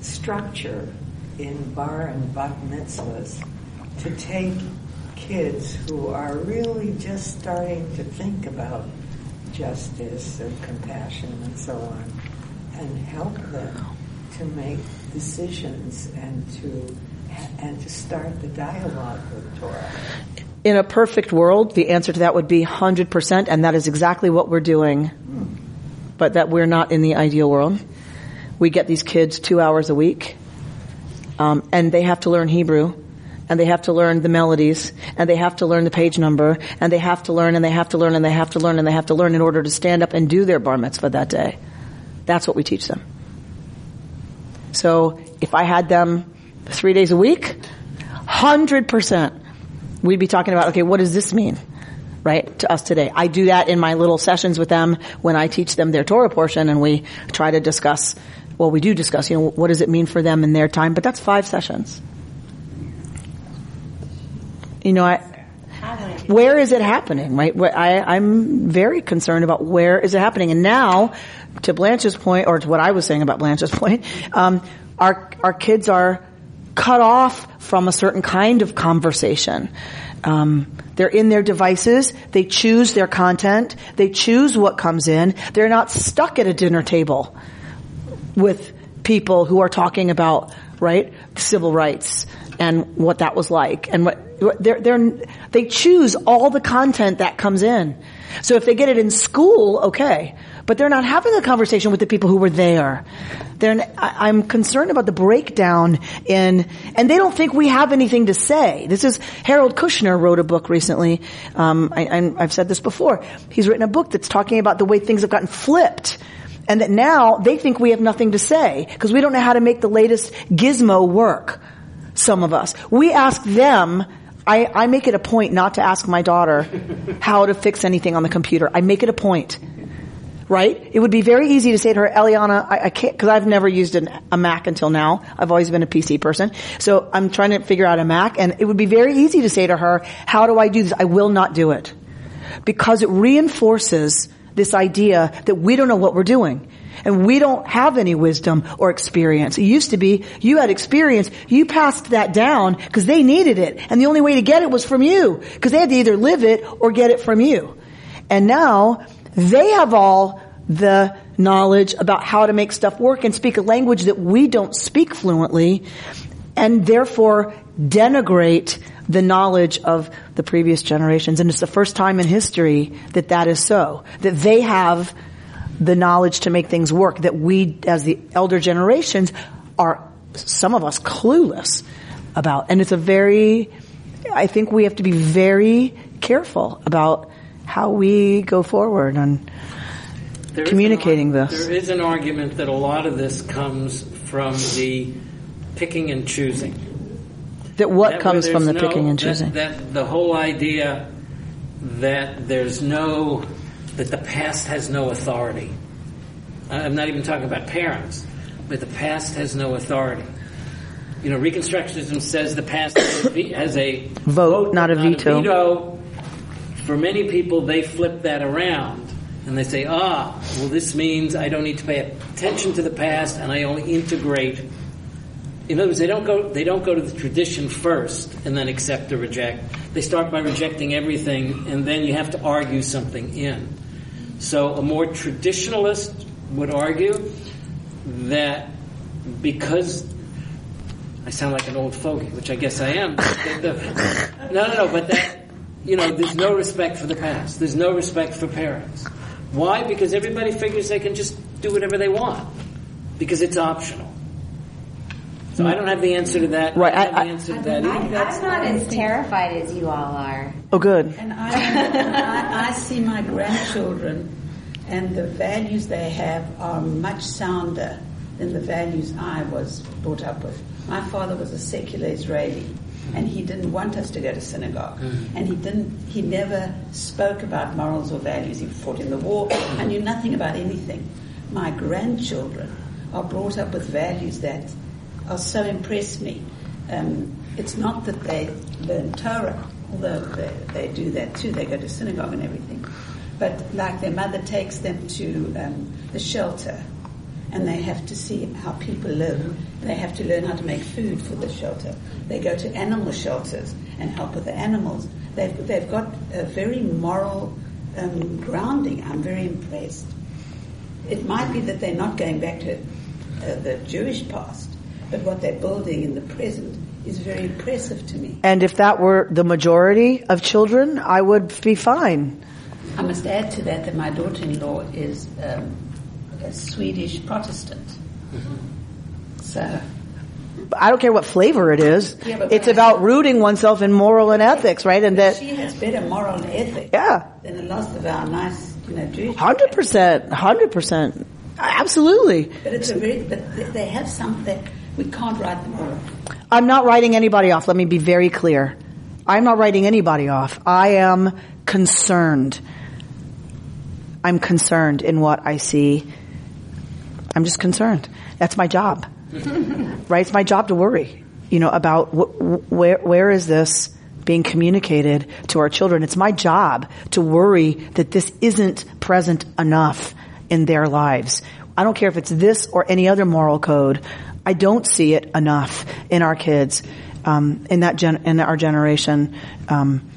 structure in bar and bat mitzvahs to take kids who are really just starting to think about justice and compassion and so on and help them to make decisions and to and to start the dialogue with Torah. In a perfect world, the answer to that would be 100%, and that is exactly what we're doing. But that we're not in the ideal world. We get these kids two hours a week, um, and they have to learn Hebrew, and they have to learn the melodies, and they have to learn the page number, and they have to learn, and they have to learn, and they have to learn, and they have to learn in order to stand up and do their bar mitzvah that day. That's what we teach them. So if I had them three days a week, hundred percent We'd be talking about, okay, what does this mean? Right, to us today. I do that in my little sessions with them when I teach them their Torah portion and we try to discuss, well, we do discuss, you know, what does it mean for them in their time, but that's five sessions. You know, I, where is it happening, right? I, I'm very concerned about where is it happening. And now, to Blanche's point, or to what I was saying about Blanche's point, um, our, our kids are cut off from a certain kind of conversation. Um, they're in their devices. They choose their content. They choose what comes in. They're not stuck at a dinner table with people who are talking about right civil rights and what that was like and what they're, they're they choose all the content that comes in so if they get it in school okay but they're not having a conversation with the people who were there they're i'm concerned about the breakdown in and they don't think we have anything to say this is harold kushner wrote a book recently um, I, i've said this before he's written a book that's talking about the way things have gotten flipped and that now they think we have nothing to say because we don't know how to make the latest gizmo work. Some of us. We ask them, I, I make it a point not to ask my daughter how to fix anything on the computer. I make it a point. Right? It would be very easy to say to her, Eliana, I, I can't, cause I've never used an, a Mac until now. I've always been a PC person. So I'm trying to figure out a Mac and it would be very easy to say to her, how do I do this? I will not do it because it reinforces this idea that we don't know what we're doing. And we don't have any wisdom or experience. It used to be you had experience, you passed that down because they needed it. And the only way to get it was from you because they had to either live it or get it from you. And now they have all the knowledge about how to make stuff work and speak a language that we don't speak fluently and therefore denigrate the knowledge of the previous generations. And it's the first time in history that that is so. That they have the knowledge to make things work that we, as the elder generations, are, some of us, clueless about. And it's a very, I think we have to be very careful about how we go forward and There communicating ar- this. There is an argument that a lot of this comes from the picking and choosing. That what That comes from the no- picking and choosing. That, the whole idea that there's no, that the past has no authority. I'm not even talking about parents, but the past has no authority. You know, Reconstructionism says the past has a, a Vote, not a veto. veto. For many people, they flip that around and they say, ah, well, this means I don't need to pay attention to the past and I only integrate. In other words, they don't go, they don't go to the tradition first and then accept or reject. They start by rejecting everything and then you have to argue something in. So a more traditionalist would argue that because I sound like an old fogey, which I guess I am. no, no, no, but that, you know, there's no respect for the past. There's no respect for parents. Why? Because everybody figures they can just do whatever they want. Because it's optional. So I don't have the answer to that. Right, I don't I- have the answer to that I, either. I'm not as terrified as you all are. Oh, good. And I, I, I see my grandchildren, and the values they have are much sounder than the values I was brought up with. My father was a secular Israeli, and he didn't want us to go to synagogue, and he didn't. He never spoke about morals or values. He fought in the war. I knew nothing about anything. My grandchildren are brought up with values that are so impress me. Um, it's not that they learn Torah, although they, they do that too. They go to synagogue and everything. But like their mother takes them to um, the shelter and they have to see how people live. They have to learn how to make food for the shelter. They go to animal shelters and help with the animals. They've, they've got a very moral um, grounding. I'm very impressed. It might be that they're not going back to uh, the Jewish past, but what they're building in the present is very impressive to me. And if that were the majority of children, I would be fine. I must add to that that my daughter-in-law is um, a Swedish Protestant. Mm-hmm. So I don't care what flavor it is. Yeah, it's about rooting oneself in moral and ethics, right? And that, she has better moral and ethics yeah, than a lot of our nice, you know, Jewish. hundred percent, hundred percent, absolutely. But it's a very, but they have something we can't write them off. I'm not writing anybody off. Let me be very clear. I'm not writing anybody off. I am concerned. I'm concerned in what I see. I'm just concerned. That's my job. right? It's my job to worry, you know, about wh- where, where is this being communicated to our children? It's my job to worry that this isn't present enough in their lives. I don't care if it's this or any other moral code. I don't see it enough in our kids, um, in that gen- in our generation. Um,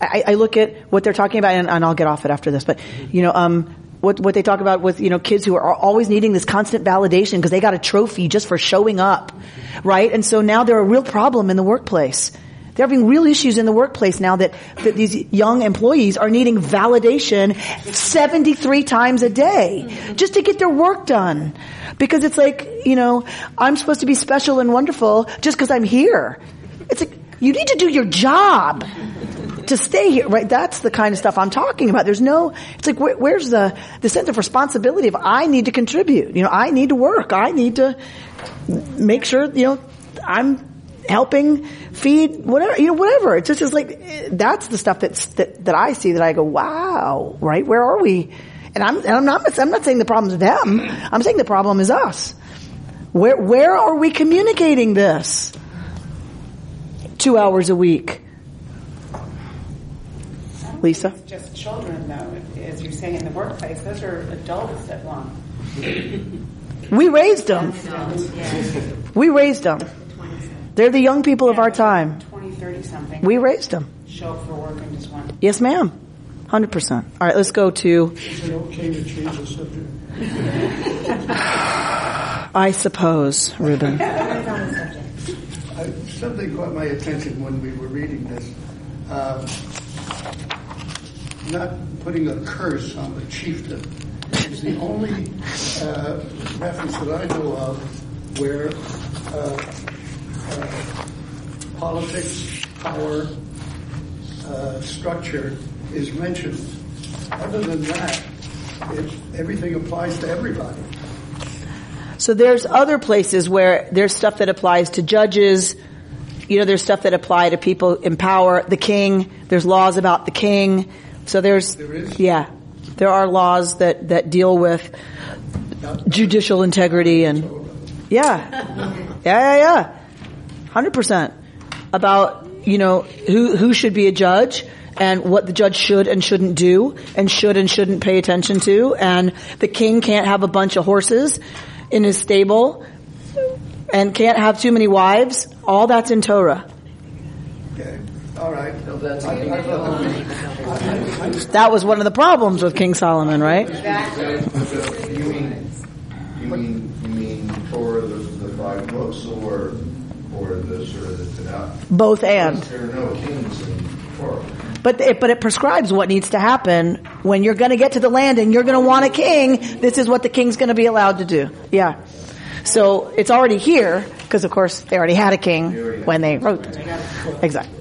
I, I, look at what they're talking about, and, and, I'll get off it after this. But you know, um, what what they talk about with you know kids who are always needing this constant validation because they got a trophy just for showing up, right? And so now they're a real problem in the workplace. They're having real issues in the workplace now that, that these young employees are needing validation 73 times a day just to get their work done. Because it's like, you know, I'm supposed to be special and wonderful just because I'm here. It's like, you need to do your job to stay here, right? That's the kind of stuff I'm talking about. There's no, it's like, where, where's the, the sense of responsibility of I need to contribute? You know, I need to work. I need to make sure, you know, I'm helping feed whatever, you know, whatever. It's just, it's like, that's the stuff that's, that, that I see that I go, wow, right? Where are we? And I'm, and I'm not, I'm not saying the problem is them. I'm saying the problem is us. Where, where are we communicating this? Two hours a week. Lisa? It's just children though, as you're saying in the workplace, those are adults that want. We raised them. We raised them. They're the young people of our time. 20, 30 something. We raised them. Show up for work and just want. Yes, ma'am. 100%. All right, let's go to. Is it okay to change the subject? I suppose, Ruben. I, something caught my attention when we were reading this. Um, not putting a curse on the chieftain is the only uh, reference that I know of where uh, uh, politics, power, uh, structure is mentioned. Other than that, it, everything applies to everybody. So there's other places where there's stuff that applies to judges. You know, there's stuff that apply to people in power, the king. There's laws about the king. So there's, there is? yeah, there are laws that, that deal with judicial integrity and, yeah, yeah, yeah, yeah, hundred percent about you know who who should be a judge and what the judge should and shouldn't do and should and shouldn't pay attention to and the king can't have a bunch of horses in his stable and can't have too many wives. All that's in Torah. Okay. All right. That was one of the problems with King Solomon, right? You mean, you mean, you mean Torah, the, the five books, or, or the sort of the Tanakh? Both and. There are no kings in Torah. But it, but it prescribes what needs to happen when you're going to get to the land and you're going to want a king. This is what the king's going to be allowed to do. Yeah. So it's already here because, of course, they already had a king when they wrote it. Exactly.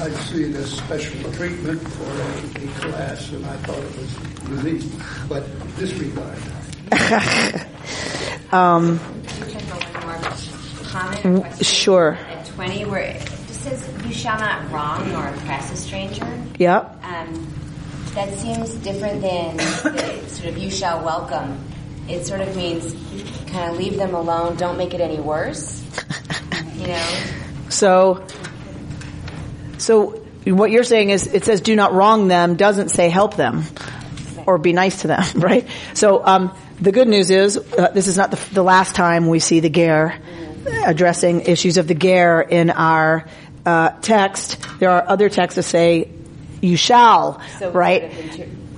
I see it as special treatment for a, a class, and I thought it was unique, but disregard. um, Comment sure. At 20, where it just says, you shall not wrong nor oppress a stranger. Yep. Um, that seems different than the sort of you shall welcome. It sort of means kind of leave them alone, don't make it any worse. you know? So, so what you're saying is it says do not wrong them, doesn't say help them or be nice to them, right? So, um, the good news is uh, this is not the, the, last time we see the ger addressing issues of the ger in our uh, text. There are other texts that say you shall, so right?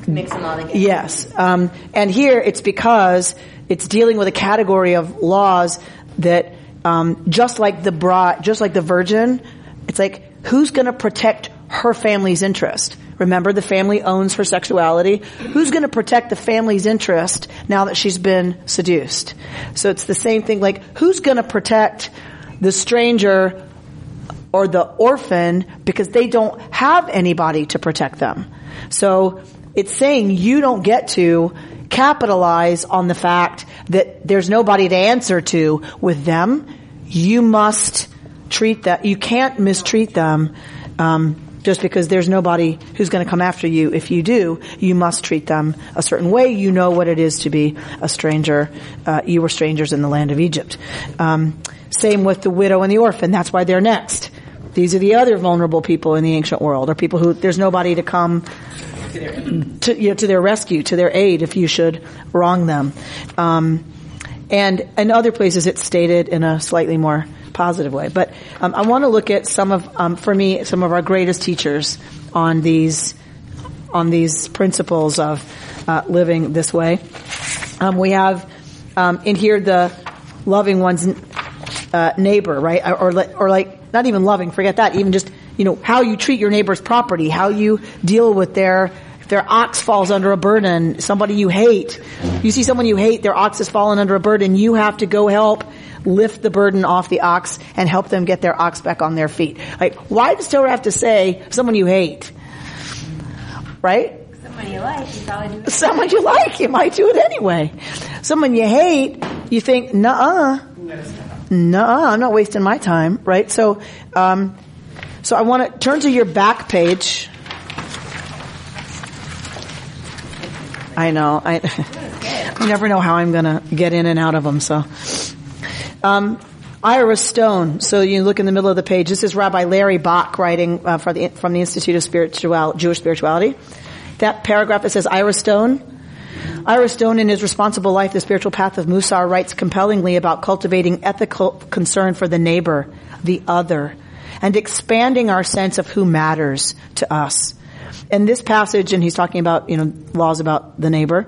Mix them all together. Yes, um, and here it's because it's dealing with a category of laws that, um, just like the bride, just like the virgin, it's like who's going to protect her family's interest? Remember, the family owns her sexuality. Who's going to protect the family's interest now that she's been seduced? So it's the same thing. Like, who's going to protect the stranger or the orphan because they don't have anybody to protect them? So it's saying you don't get to capitalize on the fact that there's nobody to answer to with them. You must treat that, you can't mistreat them, um, just because there's nobody who's going to come after you. If you do, you must treat them a certain way. You know what it is to be a stranger. Uh, you were strangers in the land of Egypt. Um, same with the widow and the orphan. That's why they're next. These are the other vulnerable people in the ancient world, or people who there's nobody to come to, you know, to their rescue, to their aid if you should wrong them. Um, and in other places, it's stated in a slightly more positive way. But um, I want to look at some of, um, for me, some of our greatest teachers on these on these principles of uh, living this way. Um, we have um, in here the loving one's uh, neighbor, right? Or or like not even loving, forget that. Even just you know how you treat your neighbor's property, how you deal with their their ox falls under a burden, somebody you hate. You see someone you hate, their ox has fallen under a burden, you have to go help lift the burden off the ox and help them get their ox back on their feet. Like, why does Torah have to say someone you hate? Right? Someone you like, you probably do it. Someone you like, you might do it anyway. Someone you hate, you think, nah, nah, I'm not wasting my time, right? So, um, so I want to turn to your back page. I know. I, I never know how I'm going to get in and out of them. So, um, Ira Stone. So you look in the middle of the page. This is Rabbi Larry Bach writing uh, from, the, from the Institute of Spiritual, Jewish Spirituality. That paragraph that says Ira Stone. Ira Stone, in his Responsible Life, the Spiritual Path of Musar, writes compellingly about cultivating ethical concern for the neighbor, the other, and expanding our sense of who matters to us. In this passage, and he's talking about, you know, laws about the neighbor,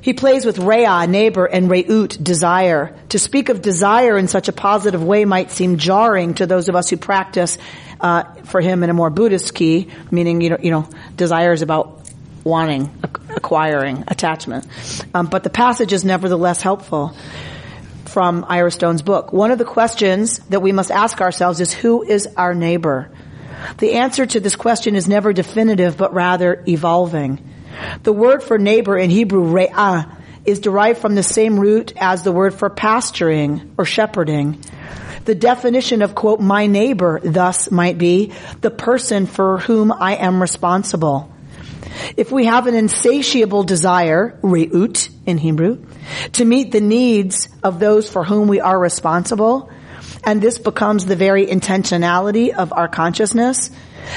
he plays with Rea, neighbor, and Reut, desire. To speak of desire in such a positive way might seem jarring to those of us who practice uh, for him in a more Buddhist key, meaning you know, you know, desire is about wanting, acquiring, attachment. Um, but the passage is nevertheless helpful from Ira Stone's book. One of the questions that we must ask ourselves is who is our neighbor? The answer to this question is never definitive, but rather evolving. The word for neighbor in Hebrew, re'ah, is derived from the same root as the word for pasturing or shepherding. The definition of quote, my neighbor thus might be the person for whom I am responsible. If we have an insatiable desire, re'ut in Hebrew, to meet the needs of those for whom we are responsible, and this becomes the very intentionality of our consciousness,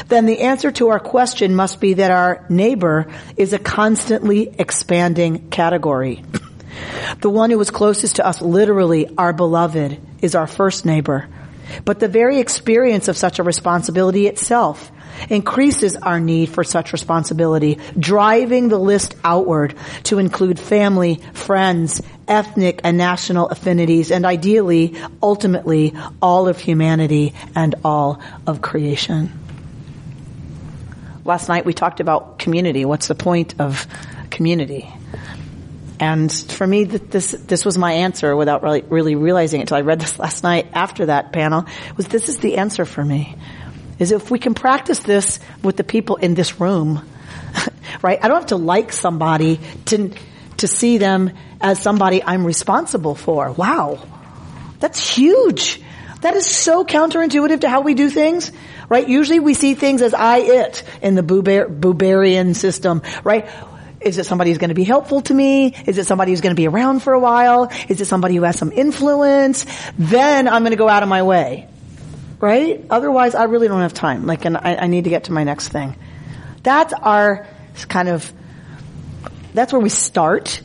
then the answer to our question must be that our neighbor is a constantly expanding category. The one who is closest to us, literally our beloved, is our first neighbor. But the very experience of such a responsibility itself increases our need for such responsibility, driving the list outward to include family, friends, ethnic and national affinities, and ideally, ultimately, all of humanity and all of creation. Last night we talked about community. What's the point of community? And for me, this this was my answer without really, really realizing it until I read this last night after that panel. Was this is the answer for me? Is if we can practice this with the people in this room, right? I don't have to like somebody to to see them as somebody I'm responsible for. Wow, that's huge. That is so counterintuitive to how we do things, right? Usually we see things as I, it in the Buber, Buberian system, right? Is it somebody who's going to be helpful to me? Is it somebody who's going to be around for a while? Is it somebody who has some influence? Then I'm going to go out of my way. Right? Otherwise, I really don't have time. Like, and I, I need to get to my next thing. That's our kind of, that's where we start.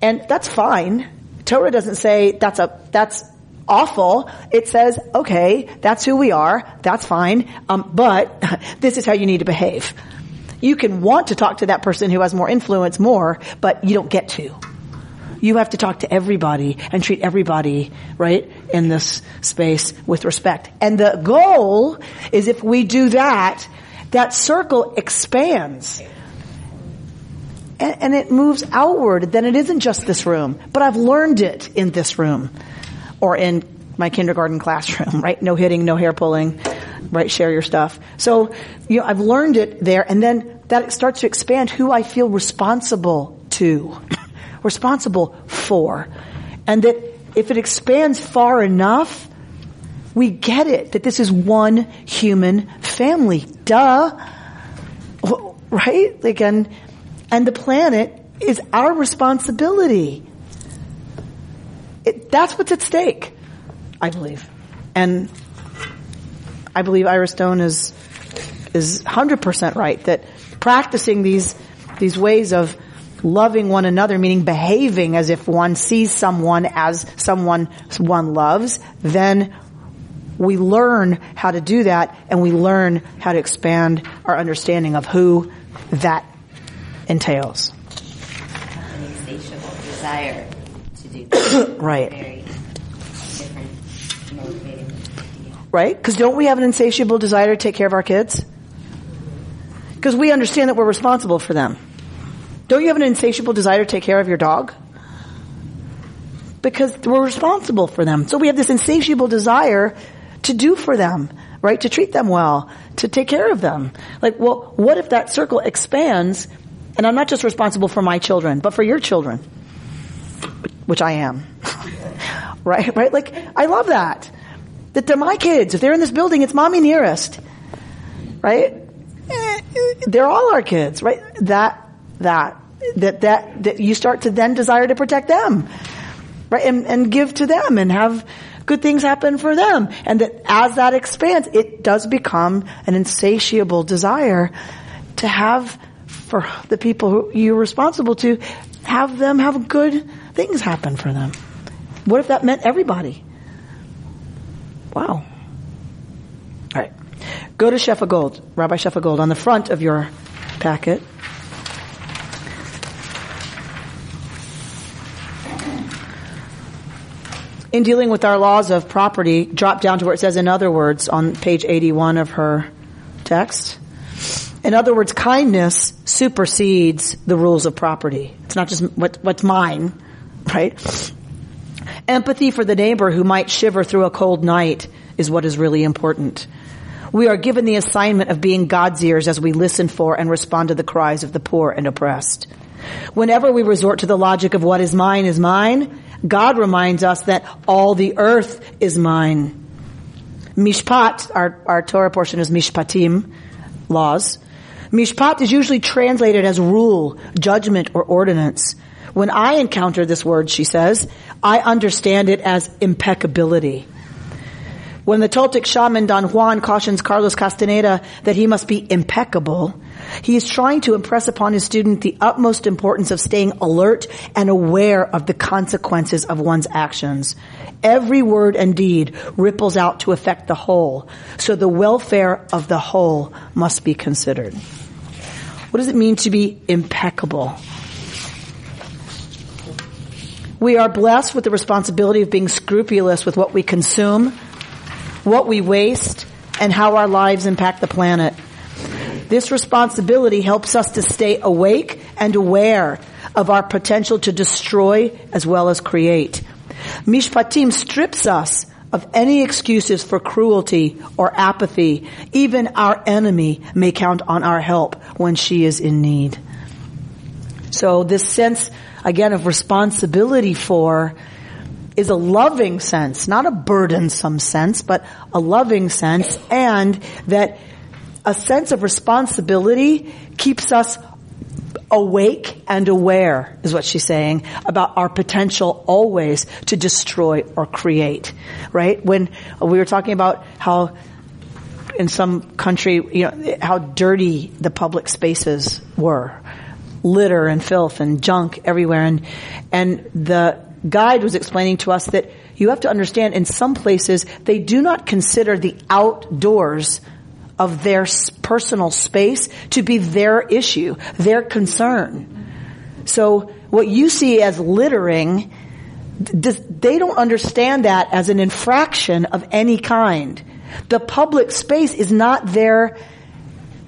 And that's fine. Torah doesn't say that's a, that's awful. It says, okay, that's who we are. That's fine. Um, but this is how you need to behave. You can want to talk to that person who has more influence more, but you don't get to. You have to talk to everybody and treat everybody, right, in this space with respect. And the goal is if we do that, that circle expands. And, and it moves outward. Then it isn't just this room, but I've learned it in this room or in my kindergarten classroom, right? No hitting, no hair pulling, right? Share your stuff. So, you know, I've learned it there and then that starts to expand who I feel responsible to, responsible for. And that if it expands far enough, We get it that this is one human family. Duh. Right? Again, and the planet is our responsibility. It, that's what's at stake, I believe. And I believe Ira Stone is, is 100% right that practicing these, these ways of loving one another, meaning behaving as if one sees someone as someone one loves, then we learn how to do that and we learn how to expand our understanding of who that entails. Insatiable desire. Right. Right? Because don't we have an insatiable desire to take care of our kids? Because we understand that we're responsible for them. Don't you have an insatiable desire to take care of your dog? Because we're responsible for them. So we have this insatiable desire to do for them, right? To treat them well, to take care of them. Like, well, what if that circle expands and I'm not just responsible for my children, but for your children? Which I am. right? Right? Like, I love that. That they're my kids. If they're in this building, it's mommy nearest. Right? They're all our kids, right? That, that, that, that, that you start to then desire to protect them. Right? And, and give to them and have good things happen for them. And that as that expands, it does become an insatiable desire to have for the people who you're responsible to have them have good things happen for them. What if that meant everybody? Wow. All right. Go to Shefa Gold, Rabbi Shefa Gold, on the front of your packet. In dealing with our laws of property, drop down to where it says in other words on page 81 of her text. In other words, kindness supersedes the rules of property. It's not just what, what's mine, right? Empathy for the neighbor who might shiver through a cold night is what is really important. We are given the assignment of being God's ears as we listen for and respond to the cries of the poor and oppressed. Whenever we resort to the logic of what is mine is mine, God reminds us that all the earth is mine. Mishpat, our, our Torah portion is Mishpatim, laws. Mishpat is usually translated as rule, judgment, or ordinance. When I encounter this word, she says, I understand it as impeccability. When the Toltec shaman Don Juan cautions Carlos Castaneda that he must be impeccable, he is trying to impress upon his student the utmost importance of staying alert and aware of the consequences of one's actions. Every word and deed ripples out to affect the whole, so the welfare of the whole must be considered. What does it mean to be impeccable? We are blessed with the responsibility of being scrupulous with what we consume, what we waste, and how our lives impact the planet. This responsibility helps us to stay awake and aware of our potential to destroy as well as create. Mishpatim strips us of any excuses for cruelty or apathy. Even our enemy may count on our help when she is in need. So this sense, again, of responsibility for is a loving sense, not a burdensome sense, but a loving sense, and that a sense of responsibility keeps us awake and aware, is what she's saying, about our potential always to destroy or create. Right? When we were talking about how in some country, you know, how dirty the public spaces were. Litter and filth and junk everywhere. And, and the guide was explaining to us that you have to understand in some places they do not consider the outdoors of their personal space to be their issue, their concern. So what you see as littering, they don't understand that as an infraction of any kind. The public space is not their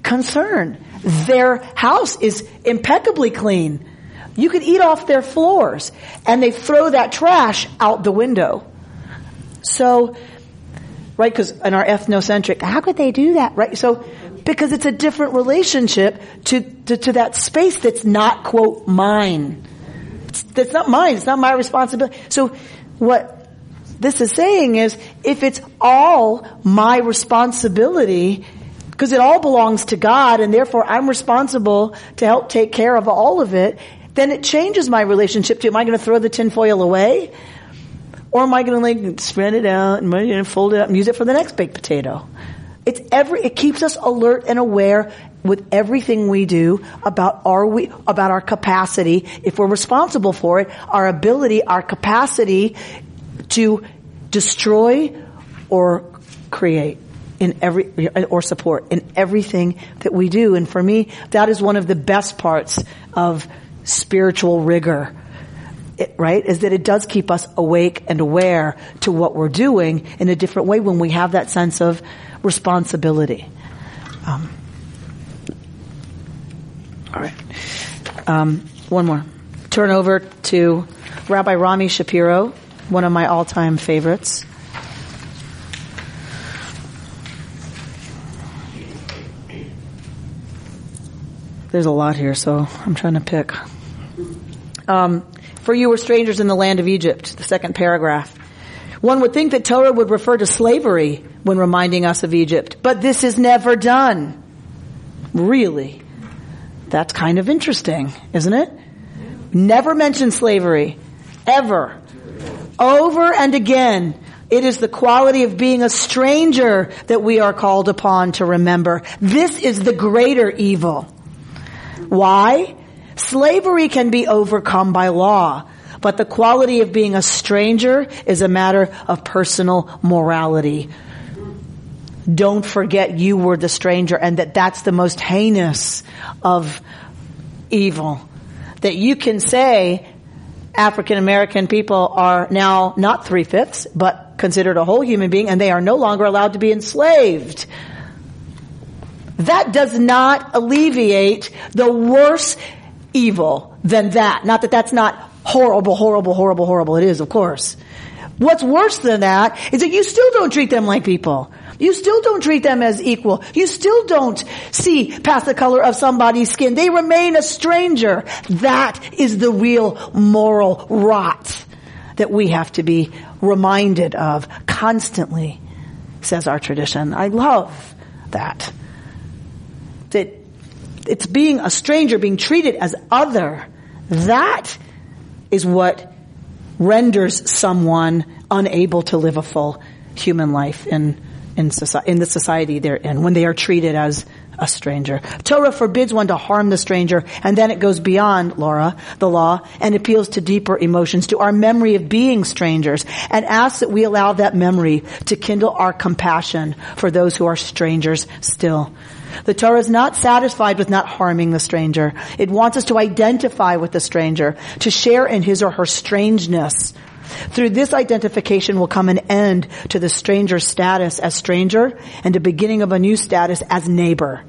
concern. Their house is impeccably clean. You could eat off their floors and they throw that trash out the window. So, right, because in our ethnocentric, how could they do that, right? So, because it's a different relationship to, to, to that space that's not, quote, mine. It's, that's not mine. It's not my responsibility. So, what this is saying is if it's all my responsibility, because it all belongs to God and therefore I'm responsible to help take care of all of it, then it changes my relationship to, am I going to throw the tinfoil away? Or am I going to like spread it out and fold it up and use it for the next baked potato? It's every, it keeps us alert and aware with everything we do about our we, about our capacity, if we're responsible for it, our ability, our capacity to destroy or create in every, or support in everything that we do. And for me, that is one of the best parts of spiritual rigor. It, right? Is that it does keep us awake and aware to what we're doing in a different way when we have that sense of responsibility. Um, all right. Um, one more. Turn over to Rabbi Rami Shapiro, one of my all-time favorites. There's a lot here, so I'm trying to pick. Um, for you were strangers in the land of Egypt, the second paragraph. One would think that Torah would refer to slavery when reminding us of Egypt, but this is never done. Really? That's kind of interesting, isn't it? Never mention slavery. Ever. Over and again. It is the quality of being a stranger that we are called upon to remember. This is the greater evil. Why? Slavery can be overcome by law, but the quality of being a stranger is a matter of personal morality. Don't forget you were the stranger and that that's the most heinous of evil. That you can say African American people are now not three fifths, but considered a whole human being and they are no longer allowed to be enslaved. That does not alleviate the worse evil than that. Not that that's not horrible, horrible, horrible, horrible. It is, of course. What's worse than that is that you still don't treat them like people. You still don't treat them as equal. You still don't see past the color of somebody's skin. They remain a stranger. That is the real moral rot that we have to be reminded of constantly, says our tradition. I love that that it's being a stranger, being treated as other. That is what renders someone unable to live a full human life in in, in the society they're in when they are treated as a stranger. Torah forbids one to harm the stranger, and then it goes beyond Laura, the law, and appeals to deeper emotions, to our memory of being strangers, and asks that we allow that memory to kindle our compassion for those who are strangers still. The Torah is not satisfied with not harming the stranger. It wants us to identify with the stranger, to share in his or her strangeness. Through this identification will come an end to the stranger's status as stranger and a beginning of a new status as neighbor.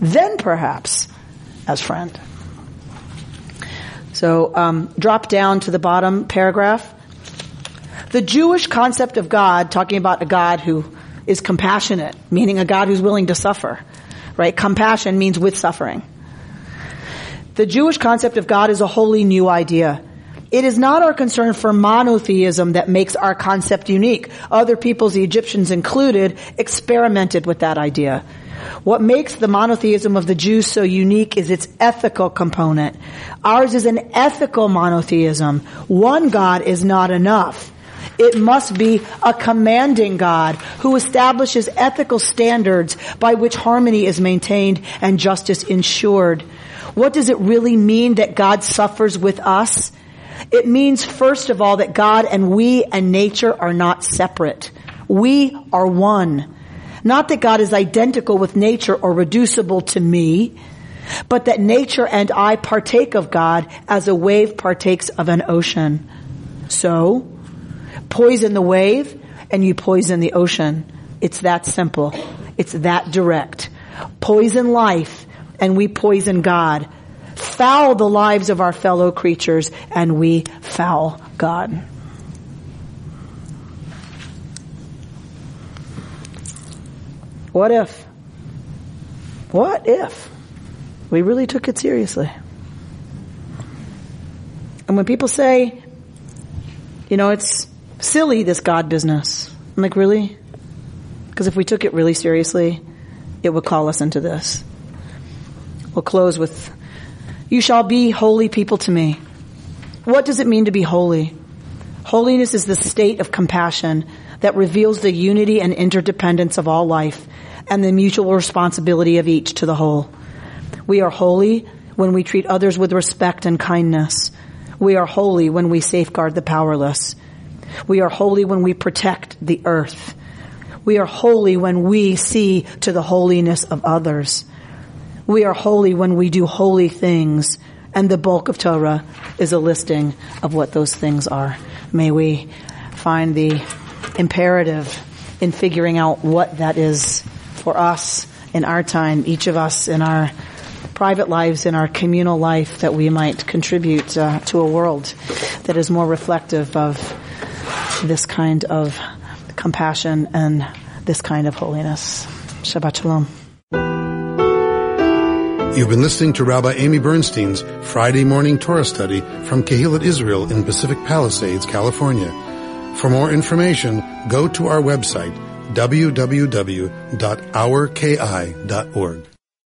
Then perhaps as friend. So um, drop down to the bottom paragraph. The Jewish concept of God, talking about a God who is compassionate, meaning a God who's willing to suffer right? Compassion means with suffering. The Jewish concept of God is a wholly new idea. It is not our concern for monotheism that makes our concept unique. Other peoples, the Egyptians included, experimented with that idea. What makes the monotheism of the Jews so unique is its ethical component. Ours is an ethical monotheism. One God is not enough. It must be a commanding God who establishes ethical standards by which harmony is maintained and justice ensured. What does it really mean that God suffers with us? It means, first of all, that God and we and nature are not separate. We are one. Not that God is identical with nature or reducible to me, but that nature and I partake of God as a wave partakes of an ocean. So, poison the wave and you poison the ocean. It's that simple. It's that direct. Poison life and we poison God. Foul the lives of our fellow creatures and we foul God. What if? What if we really took it seriously? And when people say, you know, it's silly, this God business. I'm like, really? Because if we took it really seriously, it would call us into this. We'll close with, you shall be holy people to me. What does it mean to be holy? Holiness is the state of compassion that reveals the unity and interdependence of all life and the mutual responsibility of each to the whole. We are holy when we treat others with respect and kindness. We are holy when we safeguard the powerless. We are holy when we protect the earth. We are holy when we see to the holiness of others. We are holy when we do holy things, and the bulk of Torah is a listing of what those things are. May we find the imperative in figuring out what that is for us in our time, each of us in our private lives, in our communal life, that we might contribute uh, to a world that is more reflective of this kind of compassion and this kind of holiness. Shabbat Shalom. You've been listening to Rabbi Amy Bernstein's Friday morning Torah study from Kehillat Israel in Pacific Palisades, California. For more information, go to our website, www.ourki.org.